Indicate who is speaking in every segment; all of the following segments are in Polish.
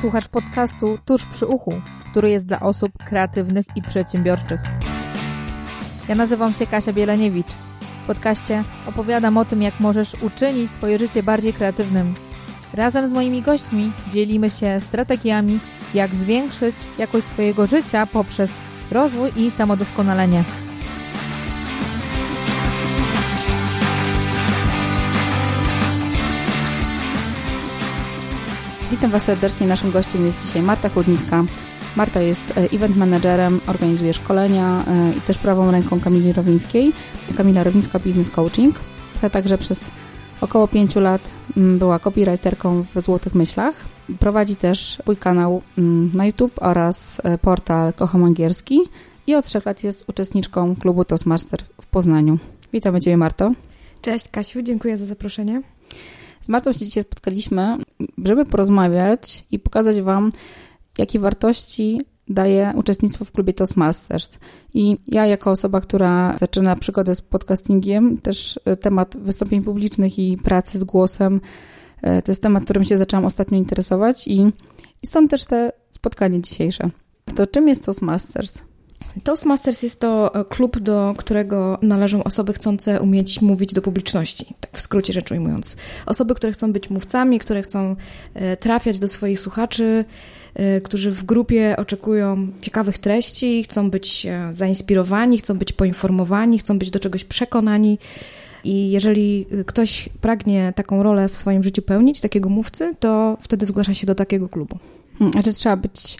Speaker 1: Słuchasz podcastu Tuż przy uchu, który jest dla osób kreatywnych i przedsiębiorczych. Ja nazywam się Kasia Bieleniewicz. W podcaście opowiadam o tym, jak możesz uczynić swoje życie bardziej kreatywnym. Razem z moimi gośćmi dzielimy się strategiami, jak zwiększyć jakość swojego życia poprzez rozwój i samodoskonalenie.
Speaker 2: Witam Was serdecznie. Naszym gościem jest dzisiaj Marta Chłodnicka. Marta jest e, event managerem, organizuje szkolenia e, i też prawą ręką Kamili Rowińskiej. Kamila Rowińska Business Coaching. Ta także przez około pięciu lat mm, była copywriterką w Złotych Myślach. Prowadzi też swój kanał mm, na YouTube oraz e, portal Kocham Angielski i od trzech lat jest uczestniczką klubu Toastmaster w Poznaniu. Witamy Ciebie, Marto.
Speaker 3: Cześć Kasiu, dziękuję za zaproszenie.
Speaker 2: Z Martą się dzisiaj spotkaliśmy, żeby porozmawiać i pokazać Wam, jakie wartości daje uczestnictwo w klubie Toastmasters. I ja, jako osoba, która zaczyna przygodę z podcastingiem, też e, temat wystąpień publicznych i pracy z głosem, e, to jest temat, którym się zaczęłam ostatnio interesować i, i stąd też te spotkanie dzisiejsze. To czym jest Toastmasters?
Speaker 3: Toastmasters jest to e, klub, do którego należą osoby chcące umieć mówić do publiczności, tak w skrócie rzecz ujmując. Osoby, które chcą być mówcami, które chcą e, trafiać do swoich słuchaczy, e, którzy w grupie oczekują ciekawych treści, chcą być zainspirowani, chcą być poinformowani, chcą być do czegoś przekonani. I jeżeli ktoś pragnie taką rolę w swoim życiu pełnić, takiego mówcy, to wtedy zgłasza się do takiego klubu.
Speaker 2: Hmm, a czy trzeba być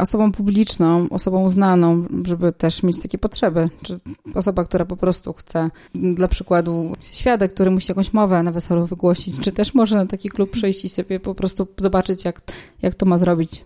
Speaker 2: osobą publiczną, osobą znaną, żeby też mieć takie potrzeby. Czy osoba, która po prostu chce, dla przykładu, świadek, który musi jakąś mowę na weselu wygłosić, czy też może na taki klub przyjść i sobie po prostu zobaczyć, jak, jak to ma zrobić.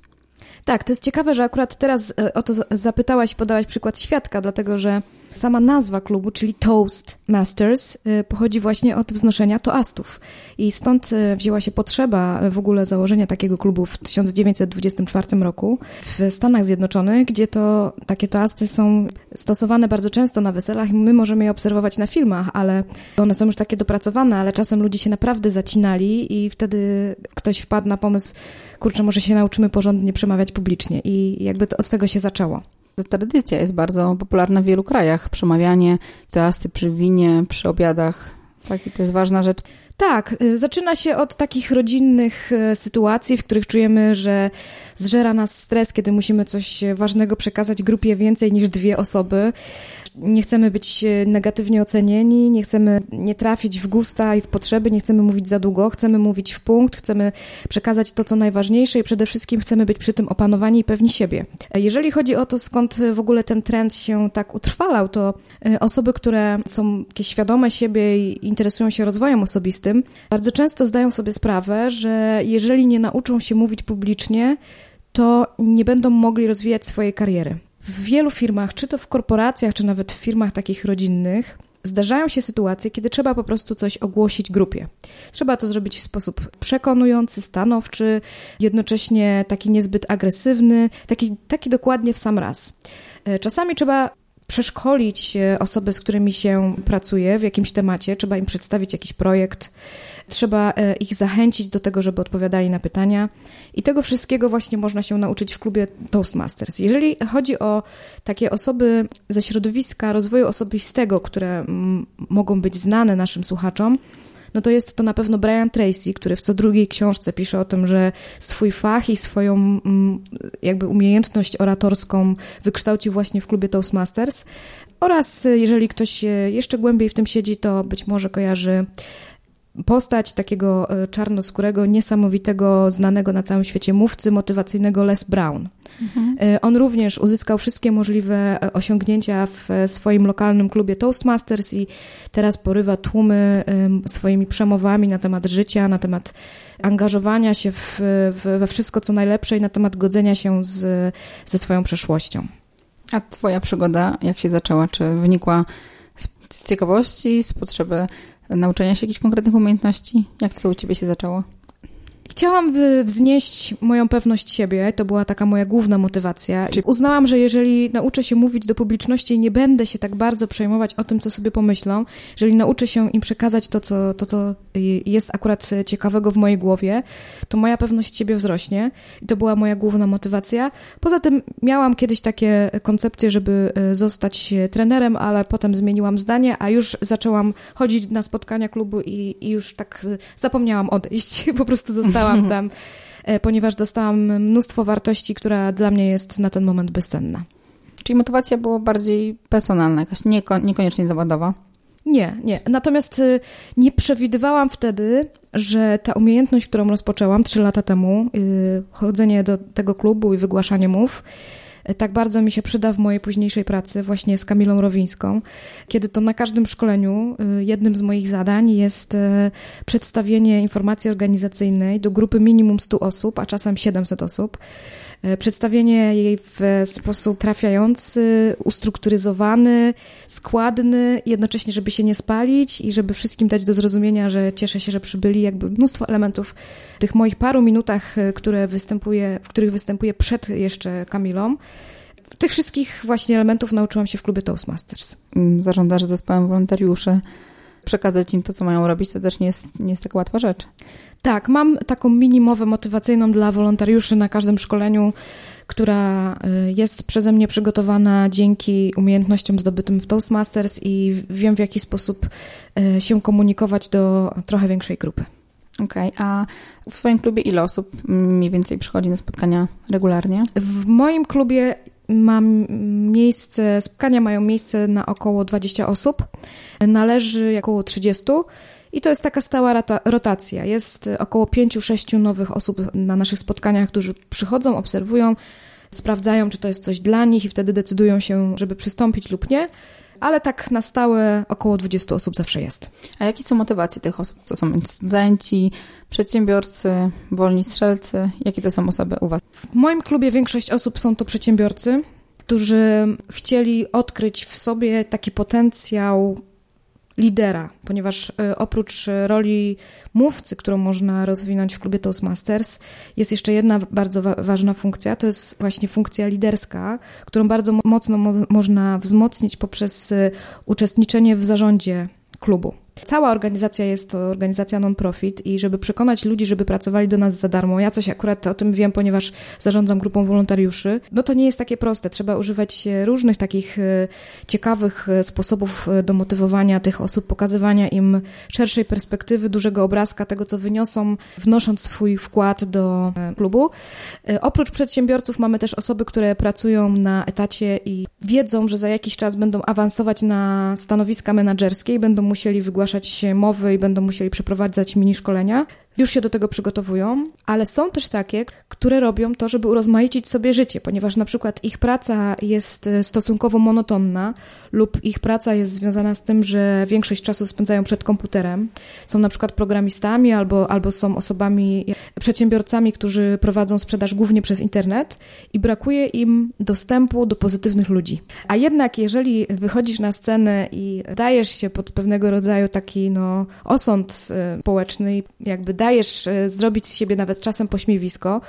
Speaker 3: Tak, to jest ciekawe, że akurat teraz e, o to zapytałaś i podałaś przykład świadka, dlatego że Sama nazwa klubu, czyli Toast Masters, y, pochodzi właśnie od wznoszenia toastów. I stąd y, wzięła się potrzeba w ogóle założenia takiego klubu w 1924 roku w Stanach Zjednoczonych, gdzie to takie toasty są stosowane bardzo często na weselach my możemy je obserwować na filmach, ale one są już takie dopracowane, ale czasem ludzie się naprawdę zacinali i wtedy ktoś wpadł na pomysł, kurczę, może się nauczymy porządnie przemawiać publicznie i jakby od tego się zaczęło.
Speaker 2: Tradycja jest bardzo popularna w wielu krajach. Przemawianie, toasty przy winie, przy obiadach. Tak, i to jest ważna rzecz.
Speaker 3: Tak, y, zaczyna się od takich rodzinnych y, sytuacji, w których czujemy, że zżera nas stres, kiedy musimy coś ważnego przekazać grupie więcej niż dwie osoby nie chcemy być e, negatywnie ocenieni, nie chcemy nie trafić w gusta i w potrzeby, nie chcemy mówić za długo, chcemy mówić w punkt, chcemy przekazać to, co najważniejsze i przede wszystkim chcemy być przy tym opanowani i pewni siebie. E, jeżeli chodzi o to, skąd w ogóle ten trend się tak utrwalał, to e, osoby, które są jakieś świadome siebie i interesują się rozwojem osobistym, bardzo często zdają sobie sprawę, że jeżeli nie nauczą się mówić publicznie, to nie będą mogli rozwijać swojej kariery. W wielu firmach, czy to w korporacjach, czy nawet w firmach takich rodzinnych, zdarzają się sytuacje, kiedy trzeba po prostu coś ogłosić grupie. Trzeba to zrobić w sposób przekonujący, stanowczy, jednocześnie taki niezbyt agresywny, taki, taki dokładnie w sam raz. E, czasami trzeba przeszkolić e, osoby, z którymi się pracuje w jakimś temacie, trzeba im przedstawić jakiś projekt, trzeba e, ich zachęcić do tego, żeby odpowiadali na pytania. I tego wszystkiego właśnie można się nauczyć w klubie Toastmasters. Jeżeli chodzi o takie osoby ze środowiska rozwoju osobistego, które mogą być znane naszym słuchaczom, no to jest to na pewno Brian Tracy, który w co drugiej książce pisze o tym, że swój fach i swoją jakby umiejętność oratorską wykształcił właśnie w klubie Toastmasters. Oraz jeżeli ktoś jeszcze głębiej w tym siedzi, to być może kojarzy postać takiego e, czarnoskórego, niesamowitego, znanego na całym świecie mówcy motywacyjnego Les Brown. Mhm. E, on również uzyskał wszystkie możliwe e, osiągnięcia w swoim lokalnym klubie Toastmasters i teraz porywa tłumy swoimi przemowami na temat życia, na temat angażowania się w, w, we wszystko, co najlepsze i na temat godzenia się z, ze swoją przeszłością.
Speaker 2: A twoja przygoda, jak się zaczęła? Czy wynikła z ciekawości, z potrzeby nauczenia się jakichś konkretnych umiejętności? Jak co u ciebie się zaczęło?
Speaker 3: Chciałam wznieść moją pewność siebie, to była taka moja główna motywacja. Czyli uznałam, że jeżeli nauczę się mówić do publiczności i nie będę się tak bardzo przejmować o tym, co sobie pomyślą, jeżeli nauczę się im przekazać to, co, to, co jest akurat ciekawego w mojej głowie, to moja pewność siebie wzrośnie i to była moja główna motywacja. Poza tym miałam kiedyś takie koncepcje, żeby e, zostać trenerem, ale potem zmieniłam zdanie, a już zaczęłam chodzić na spotkania klubu i, i już tak zapomniałam odejść. Po prostu zostałam zostałam tam, e, ponieważ dostałam mnóstwo wartości, która dla mnie jest na ten moment bezcenna.
Speaker 2: Czyli motywacja była bardziej personalna, jakaś nieko, niekoniecznie zawodowa?
Speaker 3: Nie, nie. Natomiast y, nie przewidywałam wtedy, że ta umiejętność, którą rozpoczęłam trzy lata temu, y, chodzenie do tego klubu i wygłaszanie mów, tak bardzo mi się przyda w mojej późniejszej pracy właśnie z Kamilą Rowińską, kiedy to na każdym szkoleniu y, jednym z moich zadań jest y, przedstawienie informacji organizacyjnej do grupy minimum 100 osób, a czasem 700 osób. Y, przedstawienie jej w sposób trafiający, ustrukturyzowany, składny, jednocześnie, żeby się nie spalić i żeby wszystkim dać do zrozumienia, że cieszę się, że przybyli, jakby mnóstwo elementów w tych moich paru minutach, które występuje, w których występuję przed jeszcze Kamilą, tych wszystkich właśnie elementów nauczyłam się w klubie Toastmasters.
Speaker 2: Mm, zarządzasz zespołem wolontariuszy. Przekazać im to, co mają robić, to też nie jest, nie jest taka łatwa rzecz.
Speaker 3: Tak, mam taką minimowę motywacyjną dla wolontariuszy na każdym szkoleniu, która y, jest przeze mnie przygotowana dzięki umiejętnościom zdobytym w Toastmasters i wiem, w jaki sposób y, się komunikować do trochę większej grupy.
Speaker 2: Okej, okay, a w swoim klubie ile osób mniej więcej przychodzi na spotkania regularnie?
Speaker 3: W moim klubie mam miejsce, spotkania mają miejsce na około 20 osób. Należy około 30 i to jest taka stała rotacja. Jest około 5-6 nowych osób na naszych spotkaniach, którzy przychodzą, obserwują, sprawdzają, czy to jest coś dla nich i wtedy decydują się, żeby przystąpić lub nie ale tak na stałe około 20 osób zawsze jest.
Speaker 2: A jakie są motywacje tych osób? To są studenci, przedsiębiorcy, wolni strzelcy? Jakie to są osoby u Was?
Speaker 3: W moim klubie większość osób są to przedsiębiorcy, którzy chcieli odkryć w sobie taki potencjał lidera, ponieważ e, oprócz roli mówcy, którą można rozwinąć w klubie Toastmasters, jest jeszcze jedna bardzo wa ważna funkcja, to jest właśnie funkcja liderska, którą bardzo mocno mo można wzmocnić poprzez e, uczestniczenie w zarządzie klubu. Cała organizacja jest to organizacja non-profit i żeby przekonać ludzi, żeby pracowali do nas za darmo, ja coś akurat o tym wiem, ponieważ zarządzam grupą wolontariuszy, no to nie jest takie proste. Trzeba używać różnych takich e, ciekawych e, sposobów e, do motywowania tych osób, pokazywania im szerszej perspektywy, dużego obrazka tego, co wyniosą, wnosząc swój wkład do klubu. Oprócz przedsiębiorców mamy też osoby, które pracują na etacie i wiedzą, że za jakiś czas będą awansować na stanowiska menedżerskie i będą musieli wygłaszać mowy i będą musieli przeprowadzać mini szkolenia już się do tego przygotowują, ale są też takie, które robią to, żeby urozmaicić sobie życie, ponieważ na przykład ich praca jest e, stosunkowo monotonna lub ich praca jest związana z tym, że większość czasu spędzają przed komputerem. Są na przykład programistami albo, albo są osobami, przedsiębiorcami, którzy prowadzą sprzedaż głównie przez internet i brakuje im dostępu do pozytywnych ludzi. A jednak jeżeli wychodzisz na scenę i dajesz się pod pewnego rodzaju taki no, osąd e, społeczny jakby dajesz dajesz e, zrobić z siebie nawet czasem pośmiewisko,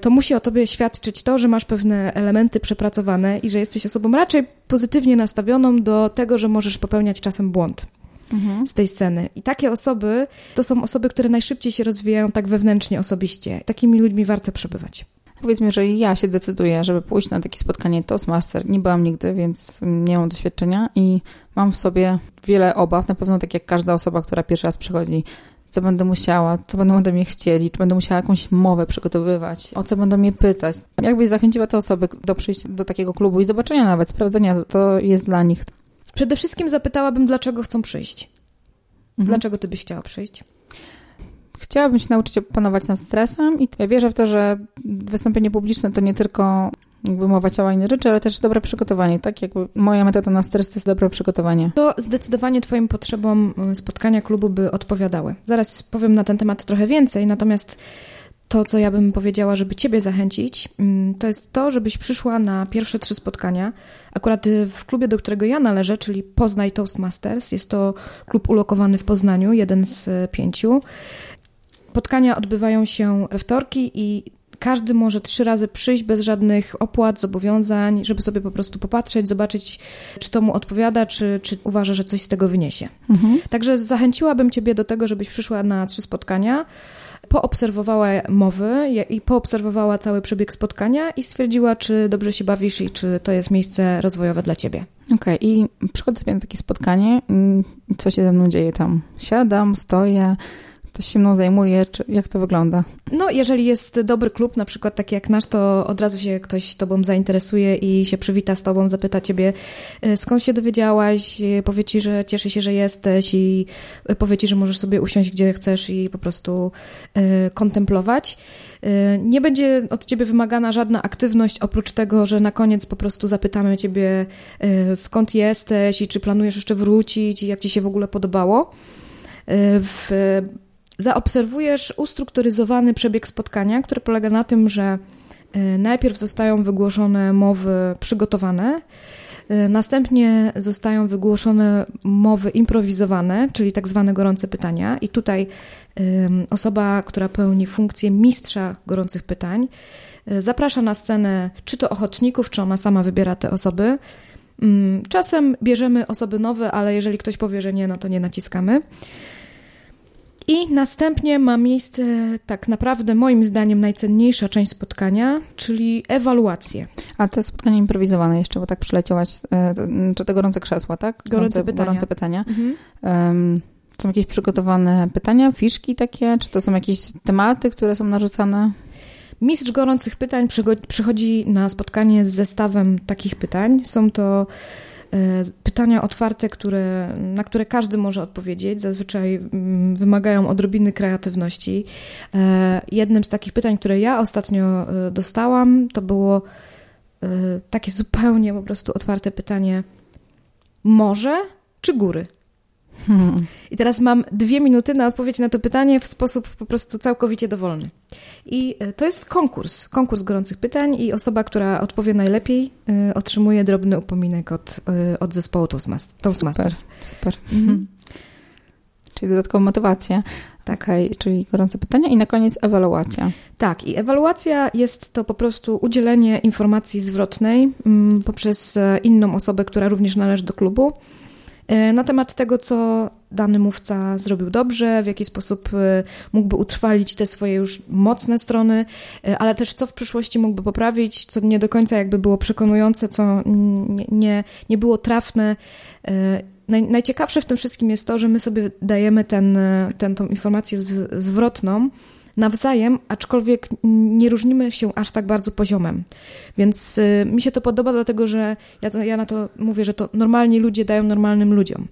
Speaker 3: to musi o tobie świadczyć to, że masz pewne elementy przepracowane i że jesteś osobą raczej pozytywnie nastawioną do tego, że możesz popełniać czasem błąd. Mhm. z tej sceny. I takie osoby to są osoby, które najszybciej się rozwijają tak wewnętrznie, osobiście. Takimi ludźmi warto przebywać.
Speaker 2: Powiedzmy, że ja się decyduję, żeby pójść na takie spotkanie Toastmaster. Nie byłam nigdy, więc nie mam doświadczenia i mam w sobie wiele obaw. Na pewno tak jak każda osoba, która pierwszy raz przychodzi co będę musiała, co będą ode mnie chcieli, czy będę musiała jakąś mowę przygotowywać, o co będą mnie pytać. Jakbyś zachęciła te osoby do przyjścia do takiego klubu i zobaczenia nawet, sprawdzenia, to jest dla nich.
Speaker 3: Przede wszystkim zapytałabym, dlaczego chcą przyjść. Mhm. Dlaczego ty byś chciała przyjść?
Speaker 2: Chciałabym się nauczyć opanować nad stresem i ja wierzę w to, że wystąpienie publiczne to nie tylko jakby mowa ciała inne rzeczy, ale też dobre przygotowanie, tak? Jakby moja metoda na stres to jest dobre przygotowanie.
Speaker 3: To zdecydowanie Twoim potrzebom y, spotkania klubu by odpowiadały. Zaraz powiem na ten temat trochę więcej, natomiast to, co ja bym powiedziała, żeby Ciebie zachęcić, mm, to jest to, żebyś przyszła na pierwsze trzy spotkania. Akurat y, w klubie, do którego ja należę, czyli Poznaj Toastmasters, jest to klub ulokowany w Poznaniu, jeden z y, pięciu. Spotkania odbywają się we wtorki i każdy może trzy razy przyjść bez żadnych opłat, zobowiązań, żeby sobie po prostu popatrzeć, zobaczyć, czy to mu odpowiada, czy, czy uważa, że coś z tego wyniesie. Mhm. Także zachęciłabym Ciebie do tego, żebyś przyszła na trzy spotkania poobserwowała mowy i poobserwowała cały przebieg spotkania i stwierdziła, czy dobrze się bawisz i czy to jest miejsce rozwojowe dla ciebie.
Speaker 2: Okej, okay, i przychodzę sobie na takie spotkanie, mm, co się ze mną dzieje tam? Siadam, stoję, ktoś się mną zajmuje, czy jak to wygląda?
Speaker 3: No, jeżeli jest dobry klub, na przykład taki jak nasz, to od razu się ktoś tobą zainteresuje i się przywita z tobą, zapyta ciebie, e, skąd się dowiedziałaś, e, powie ci, że cieszy się, że jesteś i e, powie ci, że możesz sobie usiąść gdzie chcesz i po prostu kontemplować. Nie będzie od ciebie wymagana żadna aktywność, oprócz tego, że na koniec po prostu zapytamy ciebie, skąd jesteś i czy planujesz jeszcze wrócić i jak ci się w ogóle podobało. W zaobserwujesz ustrukturyzowany przebieg spotkania, który polega na tym, że e, najpierw zostają wygłoszone mowy przygotowane, e, następnie zostają wygłoszone mowy improwizowane, czyli tak zwane gorące pytania, i tutaj osoba, która pełni funkcję mistrza gorących pytań, e, zaprasza na scenę czy to ochotników, czy ona sama wybiera te osoby. Mm, czasem bierzemy osoby nowe, ale jeżeli ktoś powie, że nie, no to nie naciskamy. I następnie ma miejsce tak naprawdę moim zdaniem najcenniejsza część spotkania, czyli ewaluacje.
Speaker 2: A te spotkanie improwizowane jeszcze, bo tak przyleciałaś, e, czy te gorące krzesła, tak?
Speaker 3: Gorące, gorące pytania.
Speaker 2: Gorące pytania. Mhm. Um, są jakieś przygotowane pytania, fiszki takie, czy to są jakieś tematy, które są narzucane?
Speaker 3: Mistrz gorących pytań przychodzi na spotkanie z zestawem takich pytań. Są to E, pytania otwarte, które, na które każdy może odpowiedzieć, zazwyczaj mm, wymagają odrobiny kreatywności. E, jednym z takich pytań, które ja ostatnio e, dostałam, to było takie zupełnie po prostu otwarte pytanie: morze czy góry? Hmm. I teraz mam dwie minuty na odpowiedź na to pytanie w sposób po prostu całkowicie dowolny. I e, to jest konkurs, konkurs gorących pytań i osoba, która odpowie najlepiej, y, otrzymuje drobny upominek od, y, od zespołu Toastmasters.
Speaker 2: Super, super. Mhm. Czyli dodatkowa motywacja. Tak. Okay, czyli gorące pytania i na koniec ewaluacja.
Speaker 3: Tak, i ewaluacja jest to po prostu udzielenie informacji zwrotnej mm, poprzez inną osobę, która również należy do klubu na temat tego, co dany mówca zrobił dobrze, w jaki sposób e, mógłby utrwalić te swoje już mocne strony, e, ale też co w przyszłości mógłby poprawić, co nie do końca jakby było przekonujące, co nie, nie, było trafne. Naj, najciekawsze w tym wszystkim jest to, że my sobie dajemy ten, ten, tą informację z, zwrotną, nawzajem, aczkolwiek nie różnimy się aż tak bardzo poziomem. Więc y, mi się to podoba, dlatego że ja, to, ja na to mówię, że to normalni ludzie dają normalnym ludziom.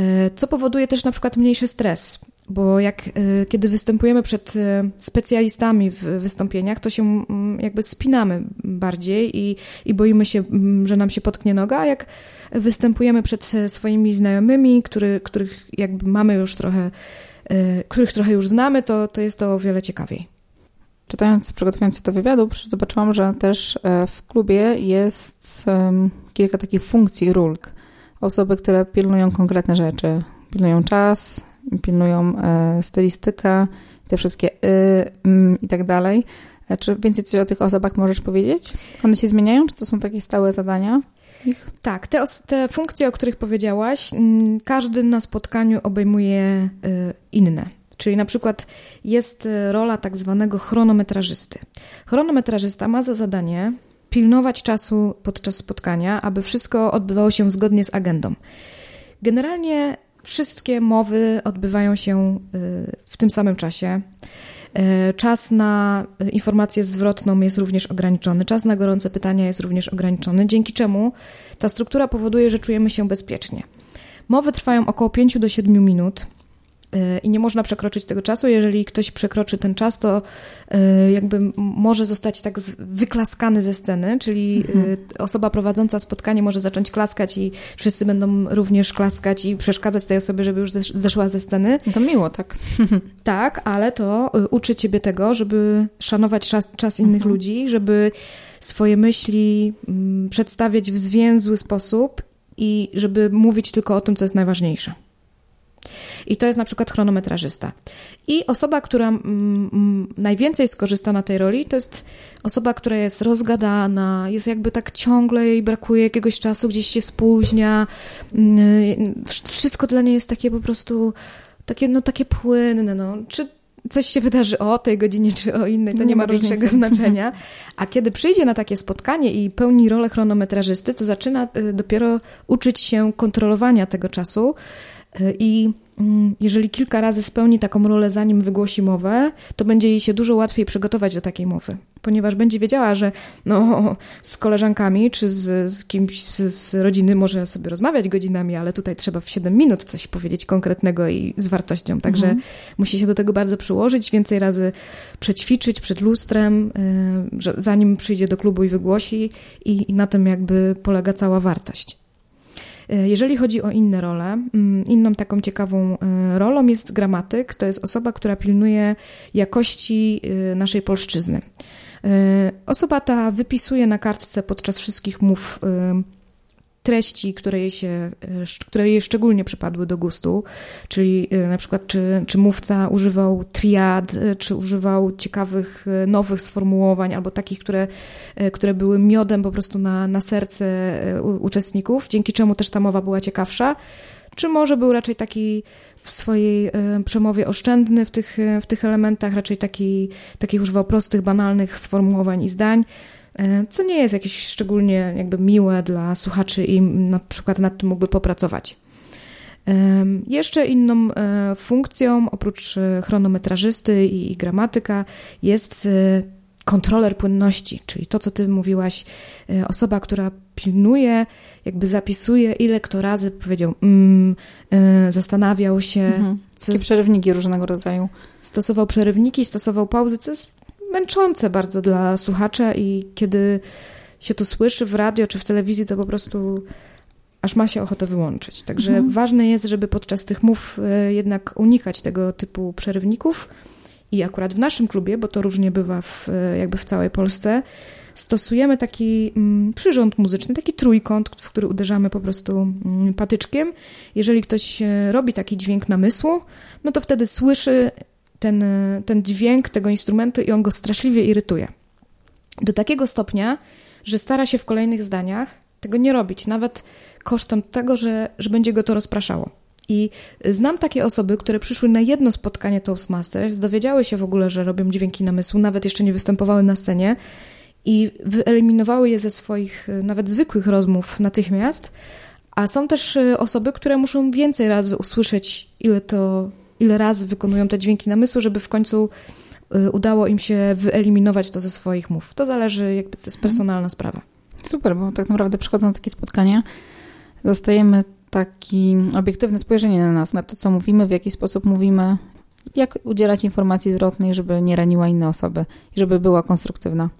Speaker 3: Y, co powoduje też na przykład mniejszy stres, bo jak y, kiedy występujemy przed specjalistami w wystąpieniach, to się mm, jakby spinamy bardziej i, i boimy się, mm, że nam się potknie noga, a jak występujemy przed swoimi znajomymi, który, których jakby mamy już trochę których trochę już znamy, to, to jest to o wiele ciekawiej.
Speaker 2: Czytając, przygotowując się do wywiadu, zobaczyłam, że też e, w klubie jest kilka takich funkcji, ról. Osoby, które pilnują konkretne rzeczy. Pilnują czas, pilnują e, stylistykę, te wszystkie y, i tak dalej. Czy więcej coś o tych osobach możesz powiedzieć? One się zmieniają, czy to są takie stałe zadania?
Speaker 3: Ich? Tak, te, te funkcje, o których powiedziałaś, mm, każdy na spotkaniu obejmuje y, inne. Czyli na przykład jest y, rola tak zwanego chronometrażysty. Chronometrażysta ma za zadanie pilnować czasu podczas spotkania, aby wszystko odbywało się zgodnie z agendą. Generalnie wszystkie mowy odbywają się y, w tym samym czasie. E, czas na informację zwrotną jest również ograniczony, czas na gorące pytania jest również ograniczony, dzięki czemu ta struktura powoduje, że czujemy się bezpiecznie. Mowy trwają około 5 do 7 minut. Y, i nie można przekroczyć tego czasu. Jeżeli ktoś przekroczy ten czas, to y, jakby może zostać tak wyklaskany ze sceny, czyli y, mhm. osoba prowadząca spotkanie może zacząć klaskać i wszyscy będą również klaskać i przeszkadzać tej osobie, żeby już zeszła ze sceny.
Speaker 2: To miło, tak.
Speaker 3: tak, ale to uczy ciebie tego, żeby szanować czas, czas innych mhm. ludzi, żeby swoje myśli mm, przedstawiać w zwięzły sposób i żeby mówić tylko o tym, co jest najważniejsze. I to jest na przykład chronometrażysta. I osoba, która mm, mm, najwięcej skorzysta na tej roli, to jest osoba, która jest rozgadana, jest jakby tak ciągle jej brakuje jakiegoś czasu, gdzieś się spóźnia. Mm, wszystko dla niej jest takie po prostu takie, no, takie płynne. No. Czy coś się wydarzy o tej godzinie czy o innej, to nie, nie ma większego znaczenia. A kiedy przyjdzie na takie spotkanie i pełni rolę chronometrażysty, to zaczyna y, dopiero uczyć się kontrolowania tego czasu y, i jeżeli kilka razy spełni taką rolę, zanim wygłosi mowę, to będzie jej się dużo łatwiej przygotować do takiej mowy, ponieważ będzie wiedziała, że no, z koleżankami czy z, z kimś z, z rodziny może sobie rozmawiać godzinami, ale tutaj trzeba w 7 minut coś powiedzieć konkretnego i z wartością. Także mhm. musi się do tego bardzo przyłożyć, więcej razy przećwiczyć przed lustrem, yy, zanim przyjdzie do klubu i wygłosi, i, i na tym jakby polega cała wartość. E, jeżeli chodzi o inne role, mm, inną taką ciekawą e, rolą jest gramatyk. To jest osoba, która pilnuje jakości e, naszej polszczyzny. Osoba ta wypisuje na kartce podczas wszystkich mów treści, które jej, się, e, które jej szczególnie przypadły do gustu, czyli e, na przykład czy, czy mówca używał triad, e, czy używał ciekawych, nowych sformułowań, albo takich, które, które były miodem po prostu na, na serce uczestników, dzięki czemu też ta mowa była ciekawsza, czy może był raczej taki w swojej przemowie oszczędny w tych, w tych elementach, raczej taki, takich używał prostych, banalnych sformułowań i zdań, co nie jest jakieś szczególnie jakby miłe dla słuchaczy i na przykład nad tym mógłby popracować. Jeszcze inną e, funkcją, oprócz e, chronometrażysty i gramatyka, jest kontroler płynności, czyli to, co ty mówiłaś, osoba, która pilnuje, jakby zapisuje, ile kto razy powiedział, mm, zastanawiał się. Mhm.
Speaker 2: Takie przerywniki różnego rodzaju.
Speaker 3: Stosował przerywniki, stosował pauzy, co jest męczące bardzo dla słuchacza i kiedy się to słyszy w radio czy w telewizji, to po prostu aż ma się ochotę wyłączyć. Także mhm. ważne jest, żeby podczas tych mów e, jednak unikać tego typu przerywników i akurat w naszym klubie, bo to różnie bywa w, e, jakby w całej Polsce, stosujemy taki mm, przyrząd muzyczny, taki trójkąt, w który uderzamy po prostu mm, patyczkiem. Jeżeli ktoś e, robi taki dźwięk namysłu, no to wtedy słyszy ten, ten dźwięk tego instrumentu i on go straszliwie irytuje. Do takiego stopnia, że stara się w kolejnych zdaniach tego nie robić, nawet kosztem tego, że, że będzie go to rozpraszało. I znam takie osoby, które przyszły na jedno spotkanie Toastmasters, dowiedziały się w ogóle, że robią dźwięki namysłu, nawet jeszcze nie występowały na scenie i wyeliminowały je ze swoich nawet zwykłych rozmów natychmiast. A są też osoby, które muszą więcej razy usłyszeć, ile to ile razy wykonują te dźwięki namysłu, żeby w końcu y, udało im się wyeliminować to ze swoich mów. To zależy, jakby to jest mhm. personalna sprawa.
Speaker 2: Super, bo tak naprawdę przychodząc na takie spotkanie, dostajemy takie obiektywne spojrzenie na nas, na to, co mówimy, w jaki sposób mówimy, jak udzielać informacji zwrotnej, żeby nie raniła inne osoby i żeby była konstruktywna.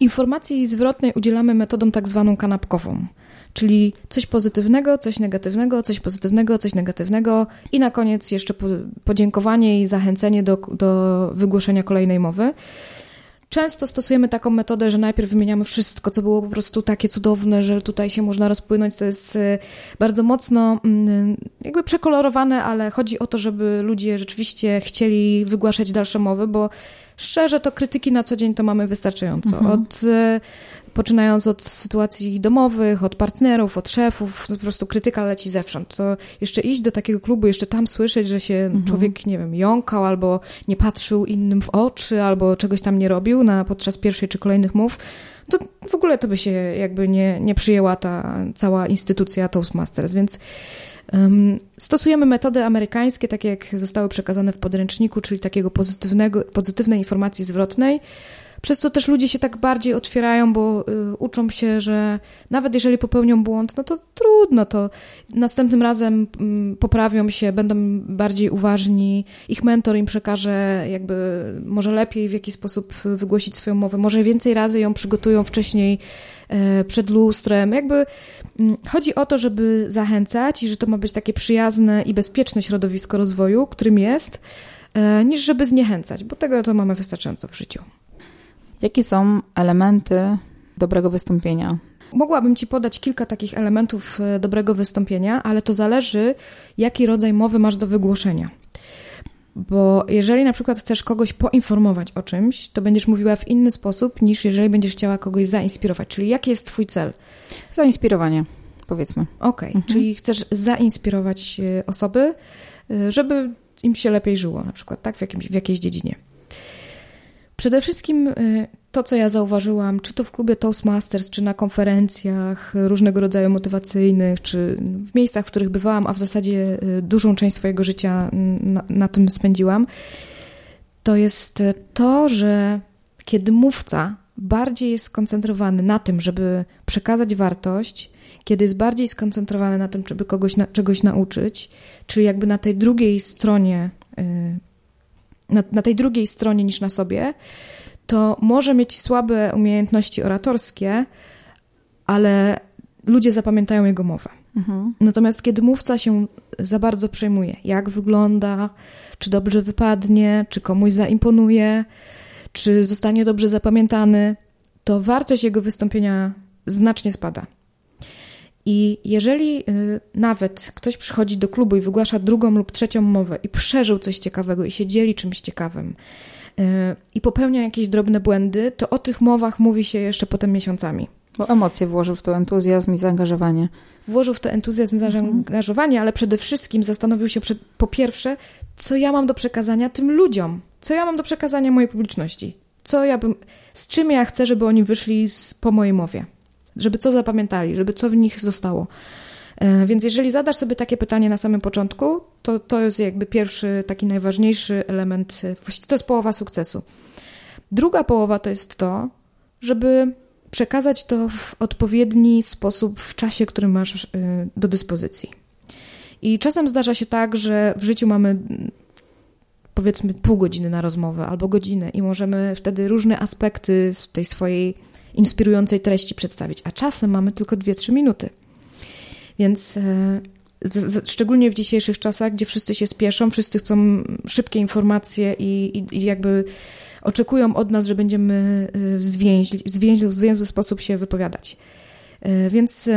Speaker 3: Informacji zwrotnej udzielamy metodą tak zwaną kanapkową. Czyli coś pozytywnego, coś negatywnego, coś pozytywnego, coś negatywnego i na koniec jeszcze podziękowanie i zachęcenie do, do wygłoszenia kolejnej mowy. Często stosujemy taką metodę, że najpierw wymieniamy wszystko, co było po prostu takie cudowne, że tutaj się można rozpłynąć. To jest y, bardzo mocno mm, jakby przekolorowane, ale chodzi o to, żeby ludzie rzeczywiście chcieli wygłaszać dalsze mowy, bo szczerze to krytyki na co dzień to mamy wystarczająco. Mhm. Od y, poczynając od sytuacji domowych, od partnerów, od szefów, po prostu krytyka leci zewsząd. To jeszcze iść do takiego klubu, jeszcze tam słyszeć, że się mhm. człowiek, nie wiem, jąkał albo nie patrzył innym w oczy, albo czegoś tam nie robił na, podczas pierwszej czy kolejnych mów, to w ogóle to by się jakby nie, nie przyjęła ta cała instytucja Toastmasters, więc um, stosujemy metody amerykańskie, takie jak zostały przekazane w podręczniku, czyli takiego pozytywnego, pozytywnej informacji zwrotnej, przez co też ludzie się tak bardziej otwierają, bo y, uczą się, że nawet jeżeli popełnią błąd, no to trudno, to następnym razem y, poprawią się, będą bardziej uważni, ich mentor im przekaże jakby może lepiej w jaki sposób wygłosić swoją mowę, może więcej razy ją przygotują wcześniej y, przed lustrem. Jakby mm, chodzi o to, żeby zachęcać i że to ma być takie przyjazne i bezpieczne środowisko rozwoju, którym jest, e, niż żeby zniechęcać, bo tego to mamy wystarczająco w życiu.
Speaker 2: Jakie są elementy dobrego wystąpienia?
Speaker 3: Mogłabym Ci podać kilka takich elementów e, dobrego wystąpienia, ale to zależy, jaki rodzaj mowy masz do wygłoszenia. Bo jeżeli na przykład chcesz kogoś poinformować o czymś, to będziesz mówiła w inny sposób niż jeżeli będziesz chciała kogoś zainspirować. Czyli jaki jest Twój cel?
Speaker 2: Zainspirowanie, powiedzmy.
Speaker 3: Okej, okay. mhm. czyli chcesz zainspirować e, osoby, e, żeby im się lepiej żyło, na przykład, tak, w, jakimś, w jakiejś dziedzinie. Przede wszystkim to, co ja zauważyłam, czy to w klubie Toastmasters, czy na konferencjach różnego rodzaju motywacyjnych, czy w miejscach, w których bywałam, a w zasadzie y, dużą część swojego życia na, na tym spędziłam, to jest to, że kiedy mówca bardziej jest skoncentrowany na tym, żeby przekazać wartość, kiedy jest bardziej skoncentrowany na tym, żeby kogoś na, czegoś nauczyć, czyli jakby na tej drugiej stronie, y, na, na tej drugiej stronie niż na sobie, to może mieć słabe umiejętności oratorskie, ale ludzie zapamiętają jego mowę. Mhm. Natomiast kiedy mówca się za bardzo przejmuje, jak wygląda, czy dobrze wypadnie, czy komuś zaimponuje, czy zostanie dobrze zapamiętany, to wartość jego wystąpienia znacznie spada. I jeżeli y, nawet ktoś przychodzi do klubu i wygłasza drugą lub trzecią mowę i przeżył coś ciekawego i się dzieli czymś ciekawym, Y, i popełnia jakieś drobne błędy, to o tych mowach mówi się jeszcze potem miesiącami.
Speaker 2: Bo emocje włożył w to entuzjazm i zaangażowanie.
Speaker 3: Włożył w to entuzjazm i zaangażowanie, mhm. ale przede wszystkim zastanowił się przed, po pierwsze, co ja mam do przekazania tym ludziom, co ja mam do przekazania mojej publiczności, co ja bym, z czym ja chcę, żeby oni wyszli z, po mojej mowie, żeby co zapamiętali, żeby co w nich zostało. E, więc jeżeli zadasz sobie takie pytanie na samym początku, to to jest jakby pierwszy, taki najważniejszy element, e, właściwie to jest połowa sukcesu. Druga połowa to jest to, żeby przekazać to w odpowiedni sposób w czasie, który masz e, do dyspozycji. I czasem zdarza się tak, że w życiu mamy powiedzmy pół godziny na rozmowę albo godzinę i możemy wtedy różne aspekty tej swojej inspirującej treści przedstawić, a czasem mamy tylko 2-3 minuty. Więc e, szczególnie w dzisiejszych czasach, gdzie wszyscy się spieszą, wszyscy chcą szybkie informacje i, i, i jakby oczekują od nas, że będziemy w zwięźli, zwięźli, w zwięzły sposób się wypowiadać. E, więc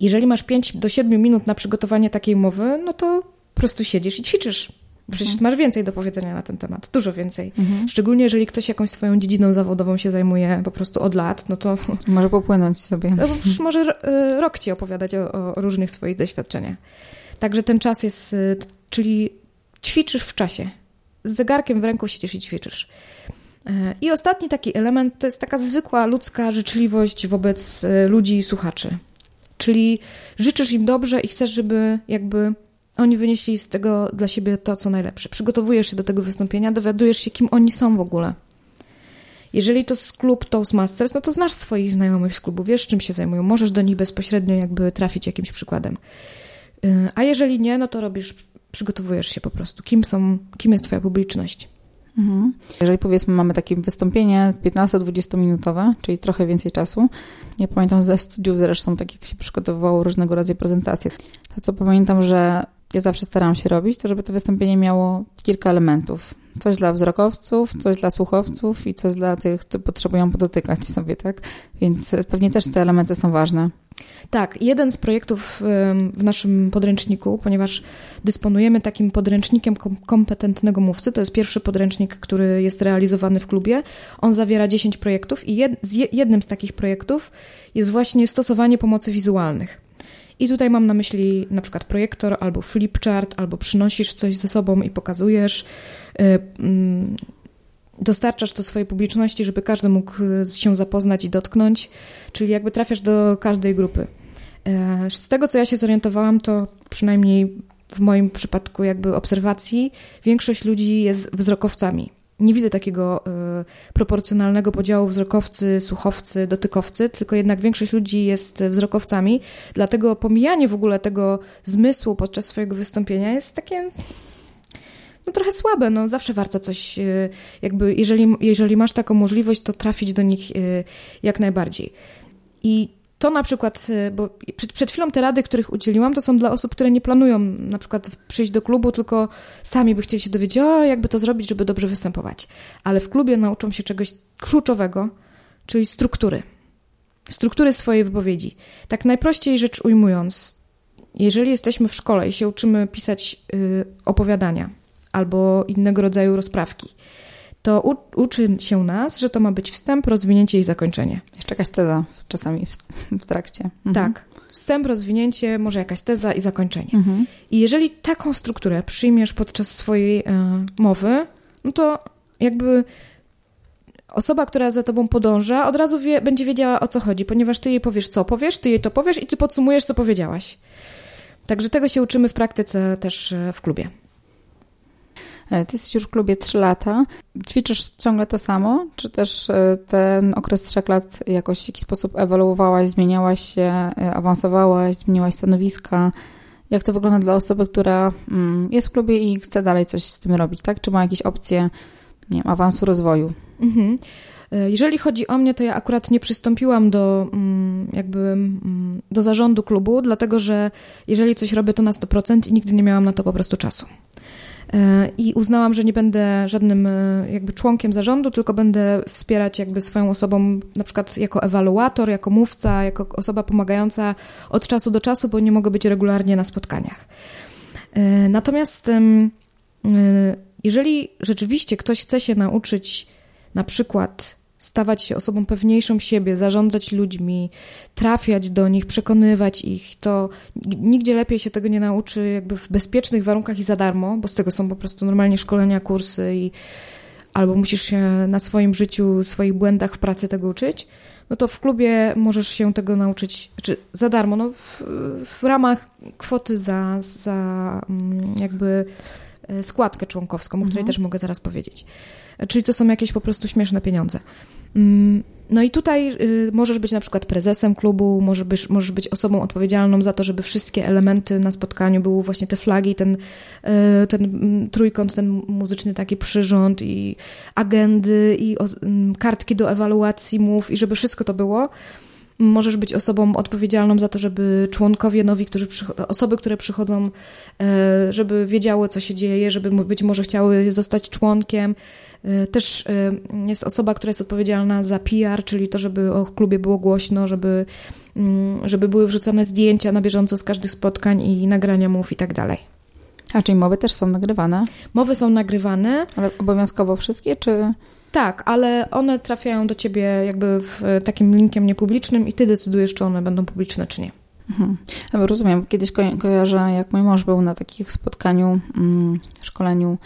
Speaker 3: jeżeli masz 5 do 7 minut na przygotowanie takiej mowy, no to po prostu siedzisz i ćwiczysz. Przecież mhm. masz więcej do powiedzenia na ten temat, dużo więcej. Mhm. Szczególnie jeżeli ktoś jakąś swoją dziedziną zawodową się zajmuje po prostu od lat, no to...
Speaker 2: Może popłynąć sobie.
Speaker 3: No, może y, rok ci opowiadać o, o, różnych swoich doświadczeniach. Także ten czas jest, y, czyli ćwiczysz w czasie. Z zegarkiem w ręku siedzisz i ćwiczysz. Y, I ostatni taki element to jest taka zwykła ludzka życzliwość wobec ludzi i słuchaczy. Czyli życzysz im dobrze i chcesz, żeby jakby oni wynieśli z tego dla siebie to, co najlepsze. Przygotowujesz się do tego wystąpienia, dowiadujesz się, kim oni są w ogóle. Jeżeli to jest klub Toastmasters, no to znasz swoich znajomych z klubu, wiesz, czym się zajmują, możesz do nich bezpośrednio jakby trafić jakimś przykładem. Y, a jeżeli nie, no to robisz, przygotowujesz się po prostu, kim są, kim jest twoja publiczność.
Speaker 2: Mhm. Jeżeli powiedzmy mamy takie wystąpienie 15-20 minutowe, czyli trochę więcej czasu, ja pamiętam ze studiów zresztą, tak jak się przygotowywało różnego rodzaju prezentacje, to co pamiętam, że ja zawsze starałam się robić, to żeby to wystąpienie miało kilka elementów. Coś dla wzrokowców, coś dla słuchowców i coś dla tych, którzy potrzebują podotykać sobie, tak? Więc pewnie też te elementy są ważne.
Speaker 3: Tak, jeden z projektów w naszym podręczniku, ponieważ dysponujemy takim podręcznikiem kompetentnego mówcy, to jest pierwszy podręcznik, który jest realizowany w klubie. On zawiera 10 projektów i jednym z takich projektów jest właśnie stosowanie pomocy wizualnych. I tutaj mam na myśli na przykład projektor albo flipchart, albo przynosisz coś ze sobą i pokazujesz. Y, mm, dostarczasz to swojej publiczności, żeby każdy mógł się zapoznać i dotknąć, czyli jakby trafiasz do każdej grupy. Y, z tego, co ja się zorientowałam, to przynajmniej w moim przypadku jakby obserwacji, większość ludzi jest wzrokowcami nie widzę takiego y, proporcjonalnego podziału wzrokowcy, słuchowcy, dotykowcy, tylko jednak większość ludzi jest wzrokowcami, dlatego pomijanie w ogóle tego zmysłu podczas swojego wystąpienia jest takie no trochę słabe, no zawsze warto coś, y, jakby jeżeli, jeżeli masz taką możliwość, to trafić do nich y, jak najbardziej. I to na przykład, y, bo przed, przed chwilą te rady, których udzieliłam, to są dla osób, które nie planują na przykład przyjść do klubu, tylko sami by chcieli się dowiedzieć, o, jakby to zrobić, żeby dobrze występować. Ale w klubie nauczą się czegoś kluczowego, czyli struktury. struktury swojej wypowiedzi. Tak najprościej rzecz ujmując, jeżeli jesteśmy w szkole i się uczymy pisać y, opowiadania albo innego rodzaju rozprawki, to uczy się nas, że to ma być wstęp, rozwinięcie i zakończenie.
Speaker 2: Jeszcze jakaś teza czasami w, w trakcie.
Speaker 3: Mhm. Tak. Wstęp, rozwinięcie, może jakaś teza i zakończenie. Mhm. I jeżeli taką strukturę przyjmiesz podczas swojej y, mowy, no to jakby osoba, która za tobą podąża, od razu wie, będzie wiedziała o co chodzi, ponieważ ty jej powiesz, co powiesz, ty jej to powiesz i ty podsumujesz, co powiedziałaś. Także tego się uczymy w praktyce też e, w klubie.
Speaker 2: E, ty jesteś już w klubie 3 lata. Ćwiczysz ciągle to samo? Czy też e, ten okres 3 lat jakoś w jakiś sposób ewoluowałaś, zmieniałaś się, awansowałaś, zmieniłaś stanowiska? Jak to wygląda dla osoby, która mm, jest w klubie i chce dalej coś z tym robić, tak? Czy ma jakieś opcje nie wiem, awansu, rozwoju? Mhm.
Speaker 3: E, jeżeli chodzi o mnie, to ja akurat nie przystąpiłam do mm, jakby mm, do zarządu klubu, dlatego że jeżeli coś robię, to na 100% i nigdy nie miałam na to po prostu czasu. E, I uznałam, że nie będę żadnym e, jakby członkiem zarządu, tylko będę wspierać jakby swoją osobą, na przykład jako ewaluator, jako mówca, jako osoba pomagająca od czasu do czasu, bo nie mogę być regularnie na spotkaniach. Natomiast jeżeli rzeczywiście ktoś chce się nauczyć na przykład stawać się osobą pewniejszą siebie, zarządzać ludźmi, trafiać do nich, przekonywać ich, to nigdzie lepiej się tego nie nauczy jakby w bezpiecznych warunkach i za darmo, bo z tego są po prostu normalnie szkolenia, kursy i albo musisz się na swoim życiu, swoich błędach w pracy tego uczyć, no to w klubie możesz się tego nauczyć czy za darmo, no w, w ramach kwoty za, za mm, jakby e, składkę członkowską, o której mhm. też mogę zaraz powiedzieć. Czyli to są jakieś po prostu śmieszne pieniądze. Mm, no i tutaj y, możesz być na przykład prezesem klubu, możesz być, możesz być osobą odpowiedzialną za to, żeby wszystkie elementy na spotkaniu były właśnie te flagi, ten, y, ten mm, trójkąt, ten muzyczny taki przyrząd i agendy i mm, kartki do ewaluacji mów i żeby wszystko to było. Możesz być osobą odpowiedzialną za to, żeby członkowie nowi, którzy osoby, które przychodzą, y, żeby wiedziały, co się dzieje, żeby być może chciały zostać członkiem, też y, jest osoba, która jest odpowiedzialna za PR, czyli to, żeby o klubie było głośno, żeby, mm, żeby były wrzucone zdjęcia na bieżąco z każdych spotkań i nagrania mów i tak dalej.
Speaker 2: A czyli mowy też są nagrywane?
Speaker 3: Mowy są nagrywane.
Speaker 2: Ale obowiązkowo wszystkie, czy...
Speaker 3: Tak, ale one trafiają do ciebie jakby w takim linkiem niepublicznym i ty decydujesz, czy one będą publiczne, czy nie.
Speaker 2: Mhm. Rozumiem. Kiedyś ko kojarzę, jak mój mąż był na takich spotkaniu, mm, szkoleniu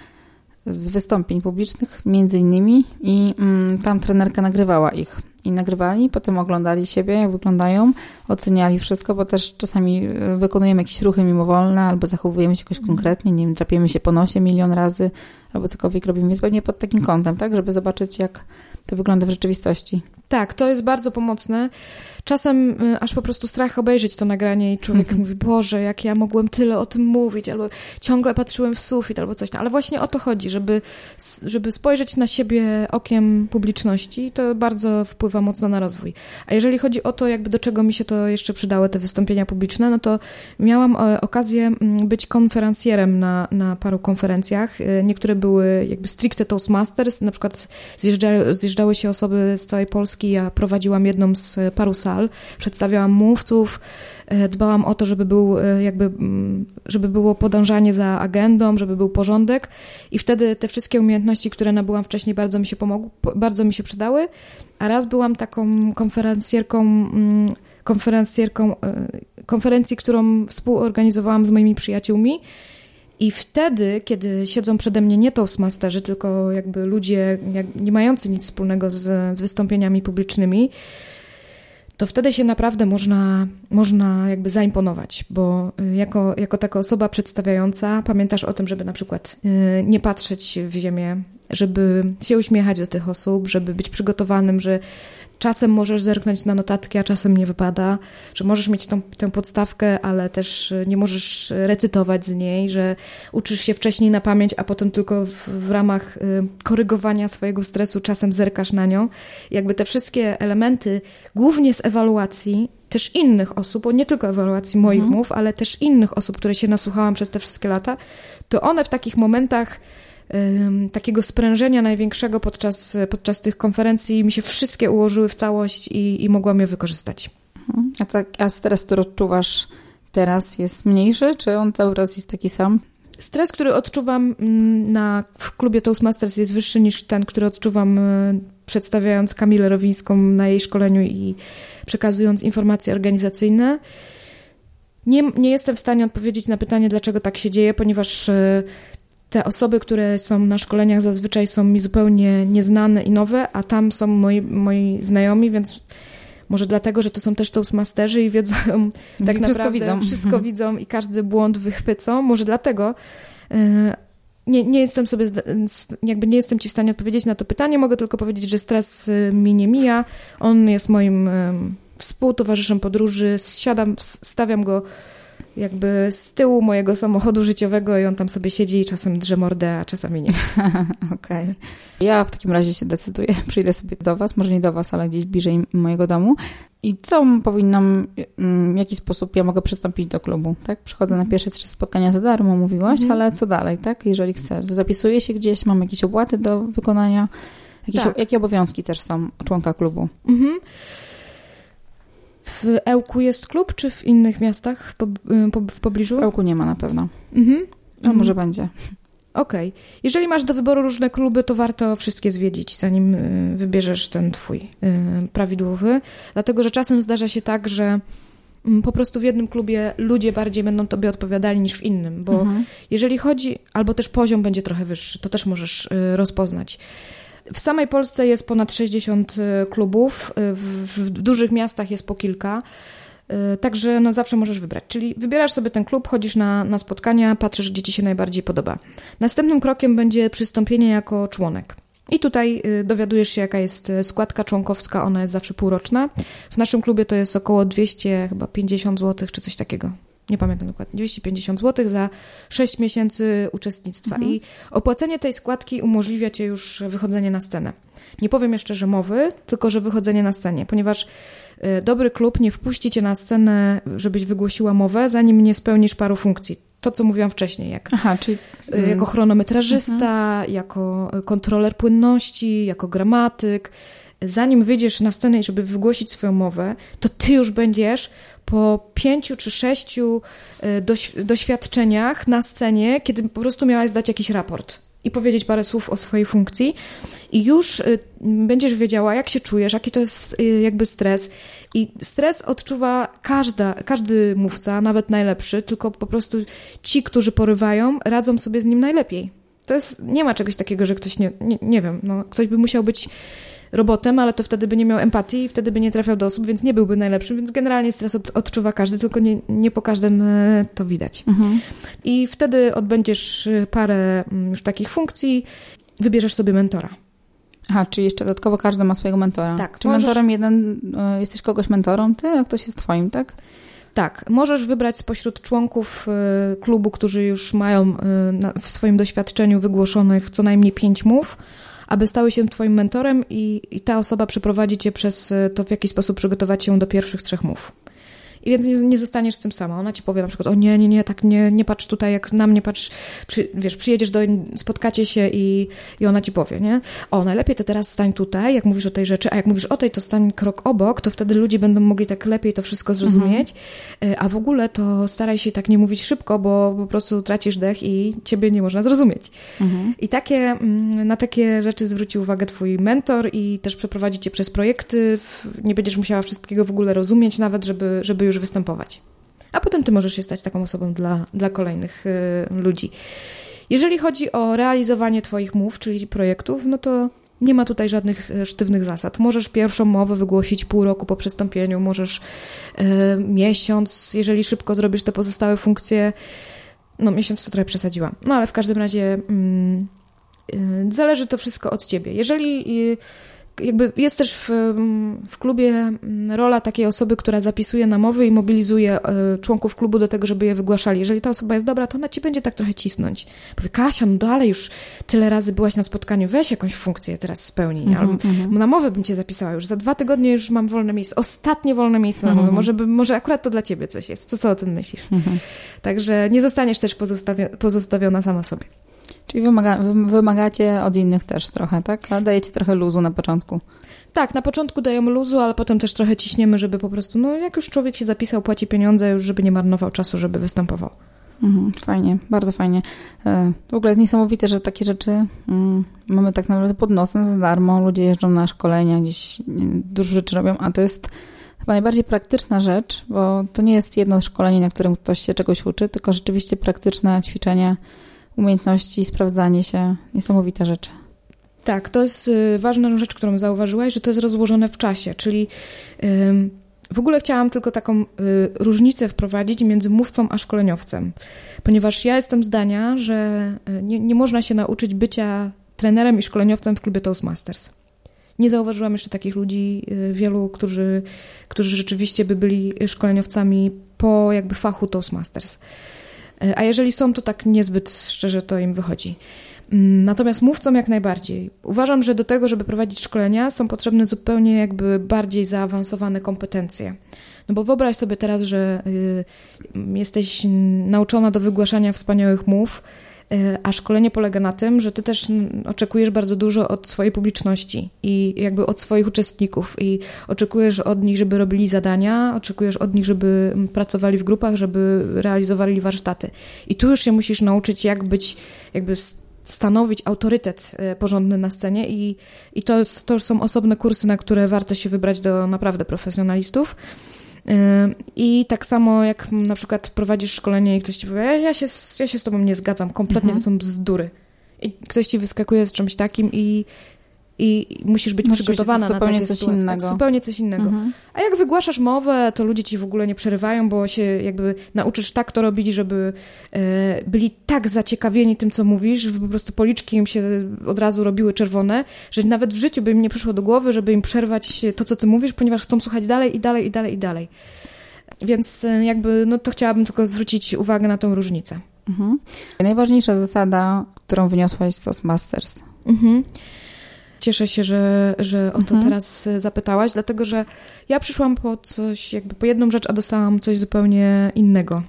Speaker 2: z wystąpień publicznych, między innymi, i mm, tam trenerka nagrywała ich. I nagrywali, potem oglądali siebie, jak wyglądają, oceniali wszystko, bo też czasami e, wykonujemy jakieś ruchy mimowolne, albo zachowujemy się jakoś mhm. konkretnie, nie wiem, drapiemy się po nosie milion razy, albo cokolwiek robimy, jest pewnie pod takim kątem, tak, żeby zobaczyć, jak to wygląda w rzeczywistości.
Speaker 3: Tak, to jest bardzo pomocne czasem y, aż po prostu strach obejrzeć to nagranie i człowiek mówi, Boże, jak ja mogłem tyle o tym mówić, albo ciągle patrzyłem w sufit, albo coś tam. Ale właśnie o to chodzi, żeby, żeby spojrzeć na siebie okiem publiczności, to bardzo wpływa mocno na rozwój. A jeżeli chodzi o to, jakby do czego mi się to jeszcze przydały, te wystąpienia publiczne, no to miałam e, okazję mm, być konferencjerem na, na paru konferencjach. E, niektóre były jakby stricte Toastmasters, na przykład zjeżdżały, zjeżdżały się osoby z całej Polski, ja prowadziłam jedną z paru sal, sal, przedstawiałam mówców, e, dbałam o to, żeby, był e, jakby, mm, żeby było podążanie za agendą, żeby był porządek. I wtedy te wszystkie umiejętności, które nabyłam wcześniej bardzo mi się pomogły, bardzo mi się przydały, a raz byłam taką konferencjerką mm, konferencjerką e, konferencji, którą współorganizowałam z moimi przyjaciółmi. I wtedy, kiedy siedzą przede mnie nie toastmasterzy, tylko jakby ludzie nie mający nic wspólnego z, z wystąpieniami publicznymi, to wtedy się naprawdę można, można jakby zaimponować, bo y, jako, jako taka osoba przedstawiająca pamiętasz o tym, żeby na przykład y, nie patrzeć w ziemię, żeby się uśmiechać do tych osób, żeby być przygotowanym, że czasem możesz zerknąć na notatki, a czasem nie wypada, że możesz mieć tą, tę podstawkę, ale też nie możesz recytować z niej, że uczysz się wcześniej na pamięć, a potem tylko w, w ramach y, korygowania swojego stresu czasem zerkasz na nią. Jakby te wszystkie elementy, głównie z ewaluacji, też innych osób, bo nie tylko ewaluacji moich mhm. mów, ale też innych osób, które się nasłuchałam przez te wszystkie lata, to one w takich momentach takiego sprężenia największego podczas, podczas tych konferencji mi się wszystkie ułożyły w całość i, i mogłam je wykorzystać.
Speaker 2: Mhm. A, tak, a stres, który odczuwasz teraz jest mniejszy, czy on cały czas jest taki sam?
Speaker 3: Stres, który odczuwam mm, na, w klubie Toastmasters jest wyższy niż ten, który odczuwam e, przedstawiając Kamilę Rowińską na jej szkoleniu i przekazując informacje organizacyjne. Nie, nie jestem w stanie odpowiedzieć na pytanie, dlaczego tak się dzieje, ponieważ e, te osoby, które są na szkoleniach zazwyczaj są mi zupełnie nieznane i nowe, a tam są moi, moi znajomi, więc może dlatego, że to są też toastmasterzy i wiedzą tak wszystko naprawdę widzą. wszystko widzą i każdy błąd wychwycą. Może dlatego e, nie, nie jestem sobie, jakby nie jestem ci w stanie odpowiedzieć na to pytanie, mogę tylko powiedzieć, że stres e, mi nie mija. On jest moim współtowarzyszem podróży, siadam, stawiam go jakby z tyłu mojego samochodu życiowego i on tam sobie siedzi i czasem drze mordę, a czasami nie.
Speaker 2: Okej. Okay. Ja w takim razie się decyduję, przyjdę sobie do was, może nie do was, ale gdzieś bliżej mojego domu. I co powinnam, mm, w jaki sposób ja mogę przystąpić do klubu, tak? Przychodzę na pierwsze trzy spotkania za darmo, mówiłaś, mm. ale co dalej, tak? Jeżeli chcę, zapisuję się gdzieś, mam jakieś opłaty do wykonania, jakieś, tak. jakie obowiązki też są członka klubu? Mhm.
Speaker 3: W Ełku jest klub, czy w innych miastach w, y, pobliżu?
Speaker 2: W Ełku nie ma na pewno. Mhm. No może mhm. będzie.
Speaker 3: Okej. Okay. Jeżeli masz do wyboru różne kluby, to warto wszystkie zwiedzić, zanim y, wybierzesz ten twój y, prawidłowy. Dlatego, że czasem zdarza się tak, że mm, po prostu w jednym klubie ludzie bardziej będą tobie odpowiadali niż w innym, bo mhm. jeżeli chodzi, albo też poziom będzie trochę wyższy, to też możesz rozpoznać. W samej Polsce jest ponad 60 y, klubów, y, w, w dużych miastach jest po kilka. Y, także no zawsze możesz wybrać. Czyli wybierasz sobie ten klub, chodzisz na, na spotkania, patrzysz, gdzie ci się najbardziej podoba. Następnym krokiem będzie przystąpienie jako członek. I tutaj dowiadujesz się, jaka jest składka członkowska, ona jest zawsze półroczna. W naszym klubie to jest około 200, chyba 50 zł, czy coś takiego nie pamiętam dokładnie, 250 zł za 6 miesięcy uczestnictwa. Mhm. I opłacenie tej składki umożliwia ci już wychodzenie na scenę. Nie powiem jeszcze, że mowy, tylko że wychodzenie na scenie, ponieważ y, dobry klub nie wpuści cię na scenę, żebyś wygłosiła mowę, zanim nie spełnisz paru funkcji. To, co mówiłam wcześniej, jak, Aha, czyli... Y, jako mm. chronometrażysta, mhm. jako kontroler płynności, jako gramatyk. Zanim wyjdziesz na scenę żeby wygłosić swoją mowę, to ty już będziesz po pięciu czy sześciu e, doświadczeniach na scenie, kiedy po prostu miałaś zdać jakiś raport i powiedzieć parę słów o swojej funkcji i już e, będziesz wiedziała, jak się czujesz, jaki to jest e, jakby stres. I stres odczuwa każda, każdy mówca, nawet najlepszy, tylko po prostu ci, którzy porywają, radzą sobie z nim najlepiej. To jest, nie ma czegoś takiego, że ktoś nie, nie, nie wiem, no, ktoś by musiał być robotem, ale to wtedy by nie miał empatii i wtedy by nie trafiał do osób, więc nie byłby najlepszym, więc generalnie stres od, odczuwa każdy, tylko nie, nie po każdym e, to widać. Mhm. I wtedy odbędziesz e, parę mm, już takich funkcji, wybierzesz sobie mentora.
Speaker 2: Aha, czyli jeszcze dodatkowo każdy ma swojego mentora. Tak. Czy możesz... mentorem jeden, e, jesteś kogoś mentorą ty, a ktoś jest twoim, tak?
Speaker 3: Tak, możesz wybrać spośród członków klubu, którzy już mają w swoim doświadczeniu wygłoszonych co najmniej pięć mów, aby stały się Twoim mentorem i, i ta osoba przeprowadzi Cię przez to, w jaki sposób przygotować się do pierwszych trzech mów. I więc nie, nie zostaniesz z tym sama. Ona ci powie na przykład, o nie, nie, nie, tak nie, nie patrz tutaj, jak na mnie patrz, przy, wiesz, przyjedziesz do, spotkacie się i, i ona ci powie, nie? O, najlepiej to teraz stań tutaj, jak mówisz o tej rzeczy, a jak mówisz o tej, to stań krok obok, to wtedy ludzie będą mogli tak lepiej to wszystko zrozumieć, mhm. a w ogóle to staraj się tak nie mówić szybko, bo po prostu tracisz dech i ciebie nie można zrozumieć. Mhm. I takie, mm, na takie rzeczy zwróci uwagę twój mentor i też przeprowadzi cię przez projekty, nie będziesz musiała wszystkiego w ogóle rozumieć nawet, żeby, żeby już występować. A potem ty możesz się stać taką osobą dla, dla kolejnych y, ludzi. Jeżeli chodzi o realizowanie Twoich mów, czyli projektów, no to nie ma tutaj żadnych y, sztywnych zasad. Możesz pierwszą mowę wygłosić pół roku po przystąpieniu, możesz y, miesiąc, jeżeli szybko zrobisz te pozostałe funkcje. No, miesiąc to trochę przesadziłam. No, ale w każdym razie mm, y, zależy to wszystko od ciebie. Jeżeli y, jakby jest też w, w klubie rola takiej osoby, która zapisuje namowy i mobilizuje e, członków klubu do tego, żeby je wygłaszali. Jeżeli ta osoba jest dobra, to ona ci będzie tak trochę cisnąć. Powie, Kasia, no dalej już tyle razy byłaś na spotkaniu, weź jakąś funkcję teraz spełnij. Mm -hmm, Albo mm -hmm. na mowę bym cię zapisała już. Za dwa tygodnie już mam wolne miejsce. Ostatnie wolne miejsce na mowę. Mm -hmm. Może, by, może akurat to dla ciebie coś jest. Co, co o tym myślisz? Mhm. Także nie zostaniesz też pozostawiona sama sobie.
Speaker 2: Czyli wymaga, wymagacie od innych też trochę, tak? A dajecie trochę luzu na początku.
Speaker 3: Tak, na początku dajemy luzu, ale potem też trochę ciśniemy, żeby po prostu, no jak już człowiek się zapisał, płaci pieniądze, już żeby nie marnował czasu, żeby występował.
Speaker 2: Mhm, fajnie, bardzo fajnie. E, w ogóle jest niesamowite, że takie rzeczy mm, mamy tak naprawdę pod nosem za darmo. Ludzie jeżdżą na szkolenia, gdzieś dużo rzeczy robią, a to jest chyba najbardziej praktyczna rzecz, bo to nie jest jedno szkolenie, na którym ktoś się czegoś uczy, tylko rzeczywiście praktyczne ćwiczenia, umiejętności, sprawdzanie się. Niesamowite rzeczy.
Speaker 3: Tak, to jest y, ważna rzecz, którą zauważyłaś, że to jest rozłożone w czasie, czyli w ogóle chciałam tylko taką y, różnicę wprowadzić między mówcą a szkoleniowcem, ponieważ ja jestem zdania, że y, nie, nie można się nauczyć bycia trenerem i szkoleniowcem w klubie Toastmasters. Nie zauważyłam jeszcze takich ludzi, wielu, którzy, którzy rzeczywiście by byli szkoleniowcami po jakby fachu Toastmasters. A jeżeli są, to tak niezbyt szczerze to im wychodzi. Mm, natomiast mówcom jak najbardziej. Uważam, że do tego, żeby prowadzić szkolenia, są potrzebne zupełnie jakby bardziej zaawansowane kompetencje. No bo wyobraź sobie teraz, że y, jesteś nauczona do wygłaszania wspaniałych mów, a szkolenie polega na tym, że ty też oczekujesz bardzo dużo od swojej publiczności i jakby od swoich uczestników i oczekujesz od nich, żeby robili zadania, oczekujesz od nich, żeby pracowali w grupach, żeby realizowali warsztaty. I tu już się musisz nauczyć, jak być jakby stanowić autorytet e, porządny na scenie i, i to, jest, to już są osobne kursy, na które warto się wybrać do naprawdę profesjonalistów. I tak samo jak na przykład prowadzisz szkolenie i ktoś ci powie, ja się, ja się z tobą nie zgadzam, kompletnie mhm. to są bzdury. I ktoś ci wyskakuje z czymś takim i i musisz być przygotowana na takie coś sytuacje. Innego. Tak, zupełnie coś innego. Mhm. A jak wygłaszasz mowę, to ludzie ci w ogóle nie przerywają, bo się jakby nauczysz tak to robić, żeby e, byli tak zaciekawieni tym, co mówisz, że po prostu policzki im się od razu robiły czerwone, że nawet w życiu by im nie przyszło do głowy, żeby im przerwać to, co ty mówisz, ponieważ chcą słuchać dalej i dalej i dalej i dalej. Więc e, jakby, no to chciałabym tylko zwrócić uwagę na tą różnicę.
Speaker 2: Mhm. Najważniejsza zasada, którą wyniosłaś z Toastmasters. Mhm.
Speaker 3: Cieszę się, że, że o to mhm. teraz e, zapytałaś, dlatego że ja przyszłam po coś, jakby po jedną rzecz, a dostałam coś zupełnie innego.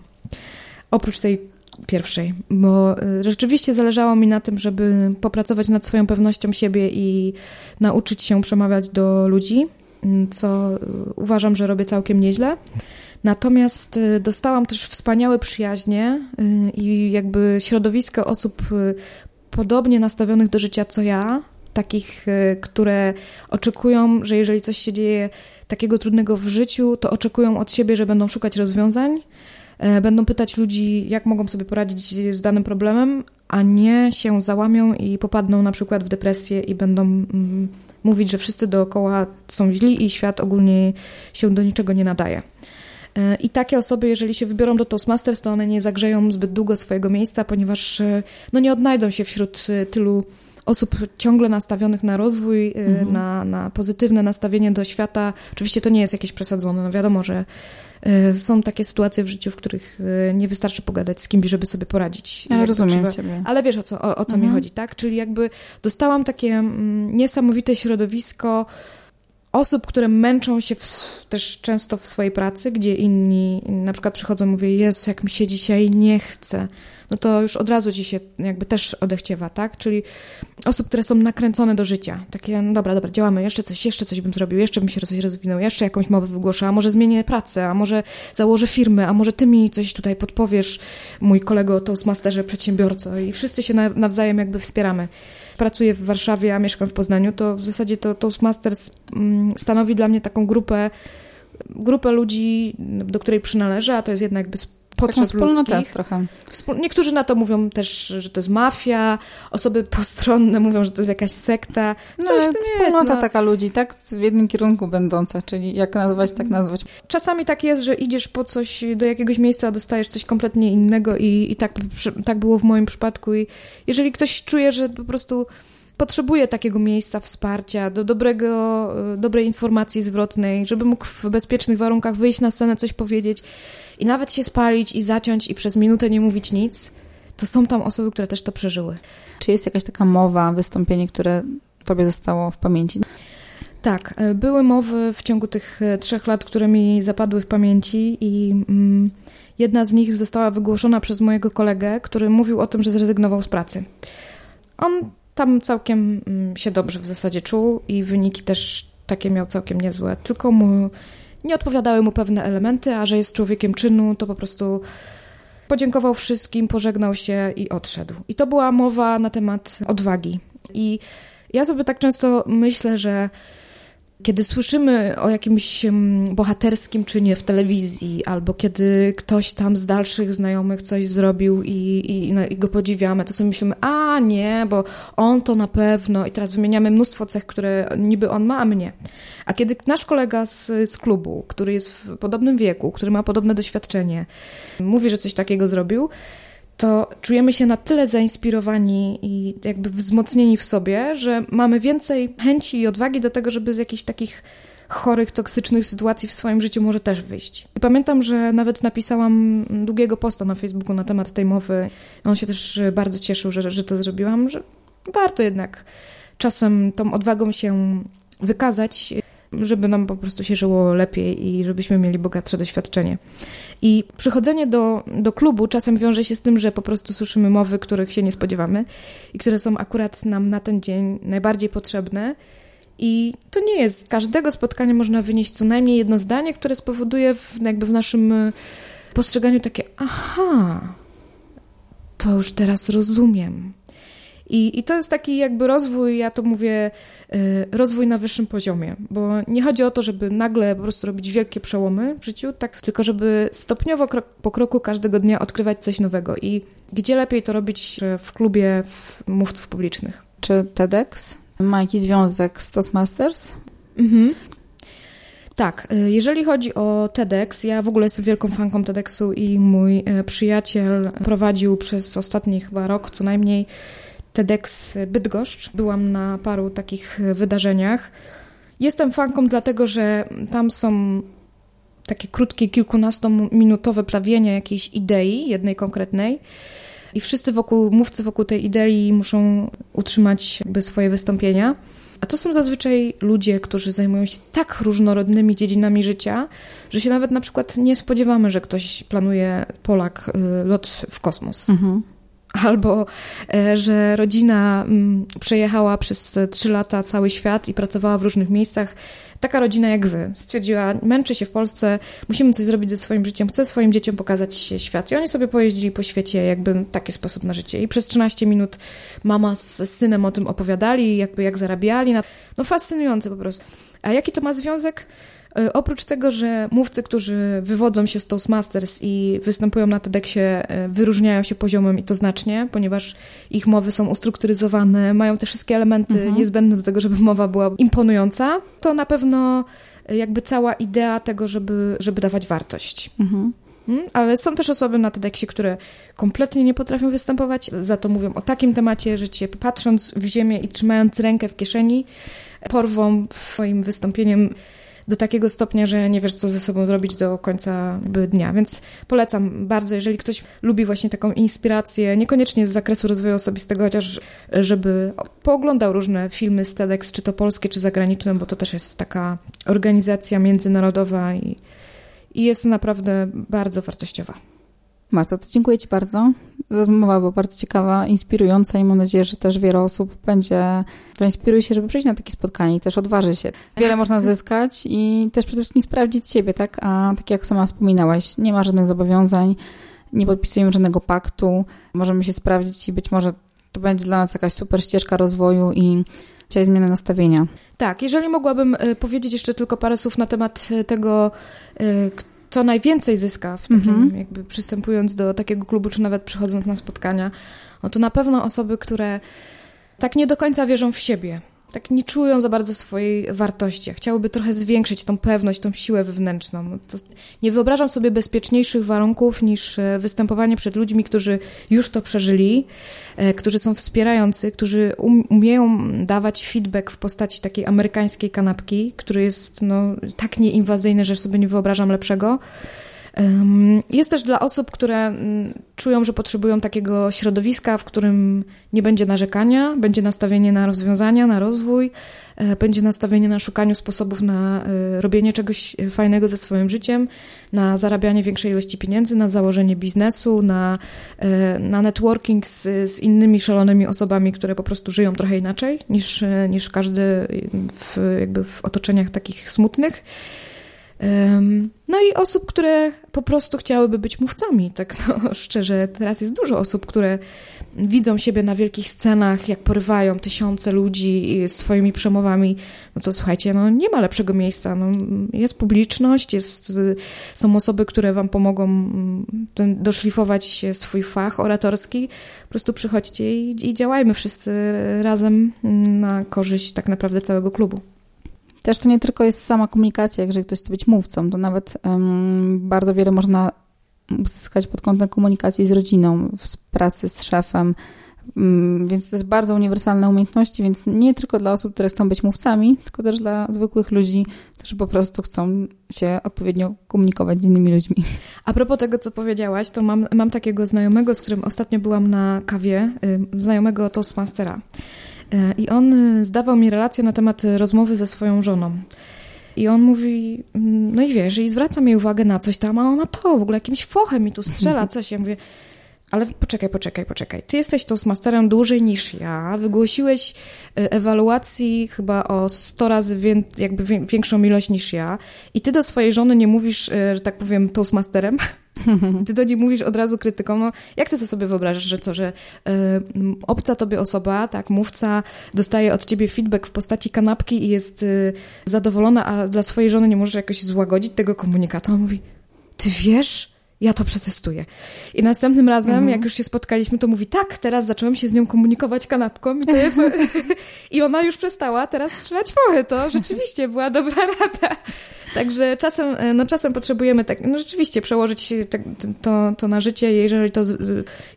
Speaker 3: Oprócz tej pierwszej, bo e, rzeczywiście zależało mi na tym, żeby popracować nad swoją pewnością siebie i nauczyć się przemawiać do ludzi, co e, uważam, że robię całkiem nieźle. Natomiast dostałam też wspaniałe przyjaźnie i jakby środowisko osób podobnie nastawionych do życia co ja, takich, e, które oczekują, że jeżeli coś się dzieje takiego trudnego w życiu, to oczekują od siebie, że będą szukać rozwiązań, e, będą pytać ludzi, jak mogą sobie poradzić z danym problemem, a nie się załamią i popadną na przykład w depresję i będą mm, mówić, że wszyscy dookoła są źli i świat ogólnie się do niczego nie nadaje. E, I takie osoby, jeżeli się wybiorą do Toastmasters, to one nie zagrzeją zbyt długo swojego miejsca, ponieważ no, nie odnajdą się wśród tylu osób ciągle nastawionych na rozwój, y, mhm. na, na pozytywne nastawienie do świata. Oczywiście to nie jest jakieś przesadzone. No wiadomo, że y, są takie sytuacje w życiu, w których y, nie wystarczy pogadać z kimś, żeby sobie poradzić.
Speaker 2: Ja rozumiem ciebie.
Speaker 3: Ale wiesz, o co, o, o co mhm. mi chodzi, tak? Czyli jakby dostałam takie mm, niesamowite środowisko osób, które męczą się w, też często w swojej pracy, gdzie inni na przykład przychodzą i mówią, jest jak mi się dzisiaj nie chce no to już od razu ci się jakby też odechciewa, tak? Czyli osób, które są nakręcone do życia. Takie, no dobra, dobra, działamy, jeszcze coś, jeszcze coś bym zrobił, jeszcze bym się coś rozwinął, jeszcze jakąś mowę wygłoszę, a może zmienię pracę, a może założę firmę, a może ty mi coś tutaj podpowiesz, mój kolego Toastmasterze, przedsiębiorco i wszyscy się nawzajem jakby wspieramy pracuję w Warszawie, a mieszkam w Poznaniu, to w zasadzie to Toastmasters mm, stanowi dla mnie taką grupę, grupę ludzi, do której przynależę, a to jest jednak jakby potrzeb ludzkich.
Speaker 2: trochę.
Speaker 3: Niektórzy na to mówią też, że to jest mafia, osoby postronne mówią, że to jest jakaś sekta. Coś no, w tym
Speaker 2: wspólnota no. taka ludzi, tak w jednym kierunku będąca, czyli jak nazwać, tak nazwać.
Speaker 3: Czasami tak jest, że idziesz po coś do jakiegoś miejsca, a dostajesz coś kompletnie innego i, i tak, tak było w moim przypadku i jeżeli ktoś czuje, że po prostu potrzebuje takiego miejsca wsparcia, do dobrego, dobrej informacji zwrotnej, żeby mógł w bezpiecznych warunkach wyjść na scenę, coś powiedzieć, i nawet się spalić i zaciąć i przez minutę nie mówić nic, to są tam osoby, które też to przeżyły.
Speaker 2: Czy jest jakaś taka mowa, wystąpienie, które tobie zostało w pamięci?
Speaker 3: Tak, e, były mowy w ciągu tych e, trzech lat, które mi zapadły w pamięci i mm, Jedna z nich została wygłoszona przez mojego kolegę, który mówił o tym, że zrezygnował z pracy. On tam całkiem mm, się dobrze w zasadzie czuł i wyniki też takie miał całkiem niezłe, tylko mu nie odpowiadały mu pewne elementy, a że jest człowiekiem czynu, to po prostu podziękował wszystkim, pożegnał się i odszedł. I to była mowa na temat odwagi. I ja sobie tak często myślę, że kiedy słyszymy o jakimś bohaterskim czynie w telewizji, albo kiedy ktoś tam z dalszych znajomych coś zrobił i, i, no, i, go podziwiamy, to sobie myślimy, a nie, bo on to na pewno, i teraz wymieniamy mnóstwo cech, które niby on ma, a my nie. A kiedy nasz kolega z, z klubu, który jest w podobnym wieku, który ma podobne doświadczenie, mówi, że coś takiego zrobił, to czujemy się na tyle zainspirowani i jakby wzmocnieni w sobie, że mamy więcej chęci i odwagi do tego, żeby z jakichś takich chorych, toksycznych sytuacji w swoim życiu może też wyjść. I pamiętam, że nawet napisałam długiego posta na Facebooku na temat tej mowy. On się też bardzo cieszył, że, że to zrobiłam, że warto jednak czasem tą odwagą się wykazać żeby nam po prostu się żyło lepiej i żebyśmy mieli bogatsze doświadczenie. I przychodzenie do, do klubu czasem wiąże się z tym, że po prostu słyszymy mowy, których się nie spodziewamy i które są akurat nam na ten dzień najbardziej potrzebne. I to nie jest, z każdego spotkania można wynieść co najmniej jedno zdanie, które spowoduje w, jakby w naszym e, postrzeganiu takie, aha, to już teraz rozumiem. I, I to jest taki jakby rozwój, ja to mówię, y, rozwój na wyższym poziomie, bo nie chodzi o to, żeby nagle po prostu robić wielkie przełomy w życiu, tak, tylko żeby stopniowo, krok po kroku każdego dnia odkrywać coś nowego. I gdzie lepiej to robić w klubie w mówców publicznych.
Speaker 2: Czy TEDx ma jakiś związek z Toastmasters?
Speaker 3: Mhm. Tak, y, jeżeli chodzi o TEDx, ja w ogóle jestem wielką fanką TEDxu i mój y, przyjaciel prowadził przez ostatni chyba rok co najmniej TEDx Bydgoszcz. Byłam na paru takich wydarzeniach. Jestem fanką dlatego, że tam są takie krótkie, kilkunastominutowe przedstawienia jakiejś idei, jednej konkretnej. I wszyscy wokół, mówcy wokół tej idei muszą utrzymać jakby swoje wystąpienia. A to są zazwyczaj ludzie, którzy zajmują się tak różnorodnymi dziedzinami życia, że się nawet na przykład nie spodziewamy, że ktoś planuje Polak y, lot w kosmos. Mhm albo e, że rodzina mm, przejechała przez trzy lata cały świat i pracowała w różnych miejscach. Taka rodzina jak wy stwierdziła, męczy się w Polsce, musimy coś zrobić ze swoim życiem, chcę swoim dzieciom pokazać świat. I oni sobie pojeździli po świecie jakby taki sposób na życie. I przez 13 minut mama z synem o tym opowiadali, jakby jak zarabiali. No fascynujące po prostu. A jaki to ma związek? E, oprócz tego, że mówcy, którzy wywodzą się z Toastmasters i występują na TEDxie, e, wyróżniają się poziomem i to znacznie, ponieważ ich mowy są ustrukturyzowane, mają te wszystkie elementy mhm. niezbędne do tego, żeby mowa była imponująca, to na pewno e, jakby cała idea tego, żeby, żeby dawać wartość. Mhm. Hmm? Ale są też osoby na TEDxie, które kompletnie nie potrafią występować, za to mówią o takim temacie, że cię patrząc w ziemię i trzymając rękę w kieszeni, porwą swoim wystąpieniem do takiego stopnia, że nie wiesz, co ze sobą zrobić do końca dnia. Więc polecam bardzo, jeżeli ktoś lubi właśnie taką inspirację, niekoniecznie z zakresu rozwoju osobistego, chociaż żeby pooglądał różne filmy z TEDx, czy to polskie, czy zagraniczne, bo to też jest taka organizacja międzynarodowa i, i jest naprawdę bardzo wartościowa.
Speaker 2: Marta, to dziękuję Ci bardzo. Rozmowa była bardzo ciekawa, inspirująca i mam nadzieję, że też wiele osób będzie, zainspiruje się, żeby przyjść na takie spotkanie i też odważy się. Wiele można zyskać i też przede wszystkim sprawdzić siebie, tak? A tak jak sama wspominałaś, nie ma żadnych zobowiązań, nie podpisujemy żadnego paktu, możemy się sprawdzić i być może to będzie dla nas jakaś super ścieżka rozwoju i dzisiaj zmiana nastawienia.
Speaker 3: Tak, jeżeli mogłabym y, powiedzieć jeszcze tylko parę słów na temat y, tego, y, co najwięcej zyska w takim, mhm. jakby przystępując do takiego klubu, czy nawet przychodząc na spotkania, no to na pewno osoby, które tak nie do końca wierzą w siebie, tak nie czują za bardzo swojej wartości, chciałyby trochę zwiększyć tą pewność, tą siłę wewnętrzną. No nie wyobrażam sobie bezpieczniejszych warunków niż e, występowanie przed ludźmi, którzy już to przeżyli, e, którzy są wspierający, którzy um, umieją dawać feedback w postaci takiej amerykańskiej kanapki, który jest no, tak nieinwazyjny, że sobie nie wyobrażam lepszego Jest też dla osób, które mm, czują, że potrzebują takiego środowiska, w którym nie będzie narzekania, będzie nastawienie na rozwiązania, na rozwój, e, będzie nastawienie na szukaniu sposobów na e, robienie czegoś fajnego ze swoim życiem, na zarabianie większej ilości pieniędzy, na założenie biznesu, na, e, na networking z, z innymi szalonymi osobami, które po prostu żyją trochę inaczej niż, niż każdy w, jakby w otoczeniach takich smutnych. No i osób, które po prostu chciałyby być mówcami, tak no, szczerze. Teraz jest dużo osób, które widzą siebie na wielkich scenach, jak porywają tysiące ludzi swoimi przemowami. No to słuchajcie, no nie ma lepszego miejsca. No, jest publiczność, jest, są osoby, które wam pomogą mm, doszlifować swój fach oratorski. Po prostu przychodźcie i, i działajmy wszyscy razem na korzyść tak naprawdę całego klubu.
Speaker 2: Też to nie tylko jest sama komunikacja, jeżeli ktoś chce być mówcą, to nawet um, bardzo wiele można uzyskać pod kątem komunikacji z rodziną, z pracy z szefem, um, więc to jest bardzo uniwersalne umiejętności, więc nie tylko dla osób, które chcą być mówcami, tylko też dla zwykłych ludzi, którzy po prostu chcą się odpowiednio komunikować z innymi ludźmi.
Speaker 3: A propos tego, co powiedziałaś, to mam, mam takiego znajomego, z którym ostatnio byłam na kawie, y, znajomego Toastmastera. I on e, zdawał mi relację na temat rozmowy ze swoją żoną. I on mówi, mm, no i wiesz, i zwraca mi uwagę na coś tam, a ona to, w ogóle jakimś fochem mi tu strzela coś. Ja mówię, ale poczekaj, poczekaj, poczekaj. Ty jesteś Toastmasterem dłużej niż ja. Wygłosiłeś e, ewaluacji chyba o 100 razy wie, jakby większą ilość niż ja. I ty do swojej żony nie mówisz, że tak powiem, Toastmasterem. Ty do niej mówisz od razu krytyką, no jak ty to sobie wyobrażasz, że co, że y, obca tobie osoba, tak, mówca dostaje od ciebie feedback w postaci kanapki i jest y, zadowolona, a dla swojej żony nie może jakoś złagodzić tego komunikatu. On mówi, ty wiesz, ja to przetestuję. I następnym razem, mhm. jak już się spotkaliśmy, to mówi, tak, teraz zacząłem się z nią komunikować kanapką i to jest... I ona już przestała teraz strzelać fochy. To rzeczywiście była dobra rada. Także czasem, e, no czasem potrzebujemy tak, no rzeczywiście przełożyć tak, to, to na życie. Jeżeli to,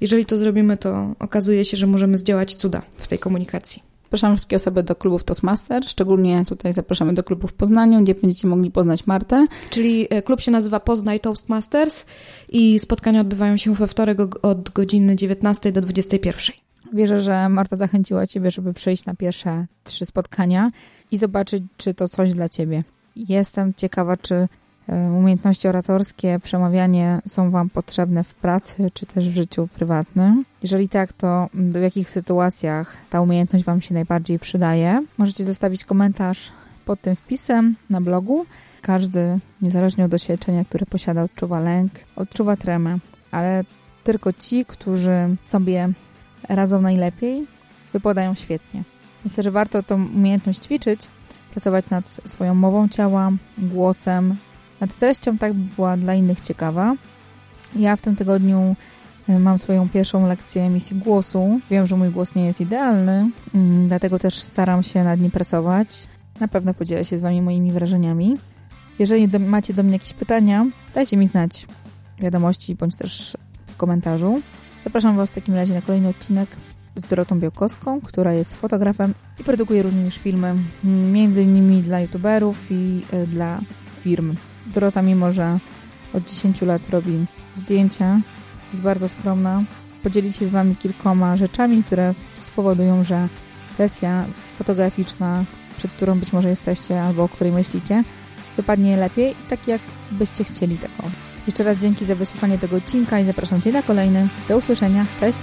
Speaker 3: jeżeli to zrobimy, to okazuje się, że możemy zdziałać cuda w tej komunikacji.
Speaker 2: Zapraszamy wszystkie osoby do klubów Toastmaster, szczególnie tutaj zapraszamy do klubu w Poznaniu, gdzie będziecie mogli poznać Martę.
Speaker 3: Czyli e, klub się nazywa Poznaj Toastmasters i spotkania odbywają się we wtorek od godziny 19 do 21.
Speaker 2: Wierzę, że Marta zachęciła Ciebie, żeby przyjść na pierwsze trzy spotkania i zobaczyć, czy to coś dla Ciebie. Jestem ciekawa, czy umiejętności oratorskie, przemawianie są Wam potrzebne w pracy czy też w życiu prywatnym. Jeżeli tak, to w jakich sytuacjach ta umiejętność Wam się najbardziej przydaje? Możecie zostawić komentarz pod tym wpisem na blogu. Każdy, niezależnie od doświadczenia, które posiada, odczuwa lęk, odczuwa tremę, ale tylko ci, którzy sobie radzą najlepiej, wypadają świetnie. Myślę, że warto tą umiejętność ćwiczyć, pracować nad swoją mową ciała, głosem, nad treścią, tak by była dla innych ciekawa. Ja w tym tygodniu y, mam swoją pierwszą lekcję emisji głosu. Wiem, że mój głos nie jest idealny, mm, dlatego też staram się nad nim pracować. Na pewno podzielę się z Wami moimi wrażeniami. Jeżeli do, macie do mnie jakieś pytania, dajcie mi znać wiadomości bądź też w komentarzu. Zapraszam Was w takim razie na kolejny odcinek z Dorotą Białkowską, która jest fotografem i produkuje również filmy, między innymi dla youtuberów i e, dla firm. Dorota, mimo że od 10 lat robi zdjęcia, jest bardzo skromna. Podzieli się z Wami kilkoma rzeczami, które spowodują, że sesja fotograficzna, przed którą być może jesteście albo o której myślicie, wypadnie lepiej, tak jak byście chcieli taką. Jeszcze raz dzięki za wysłuchanie tego odcinka i zapraszam Cię na kolejny. Do usłyszenia. Cześć!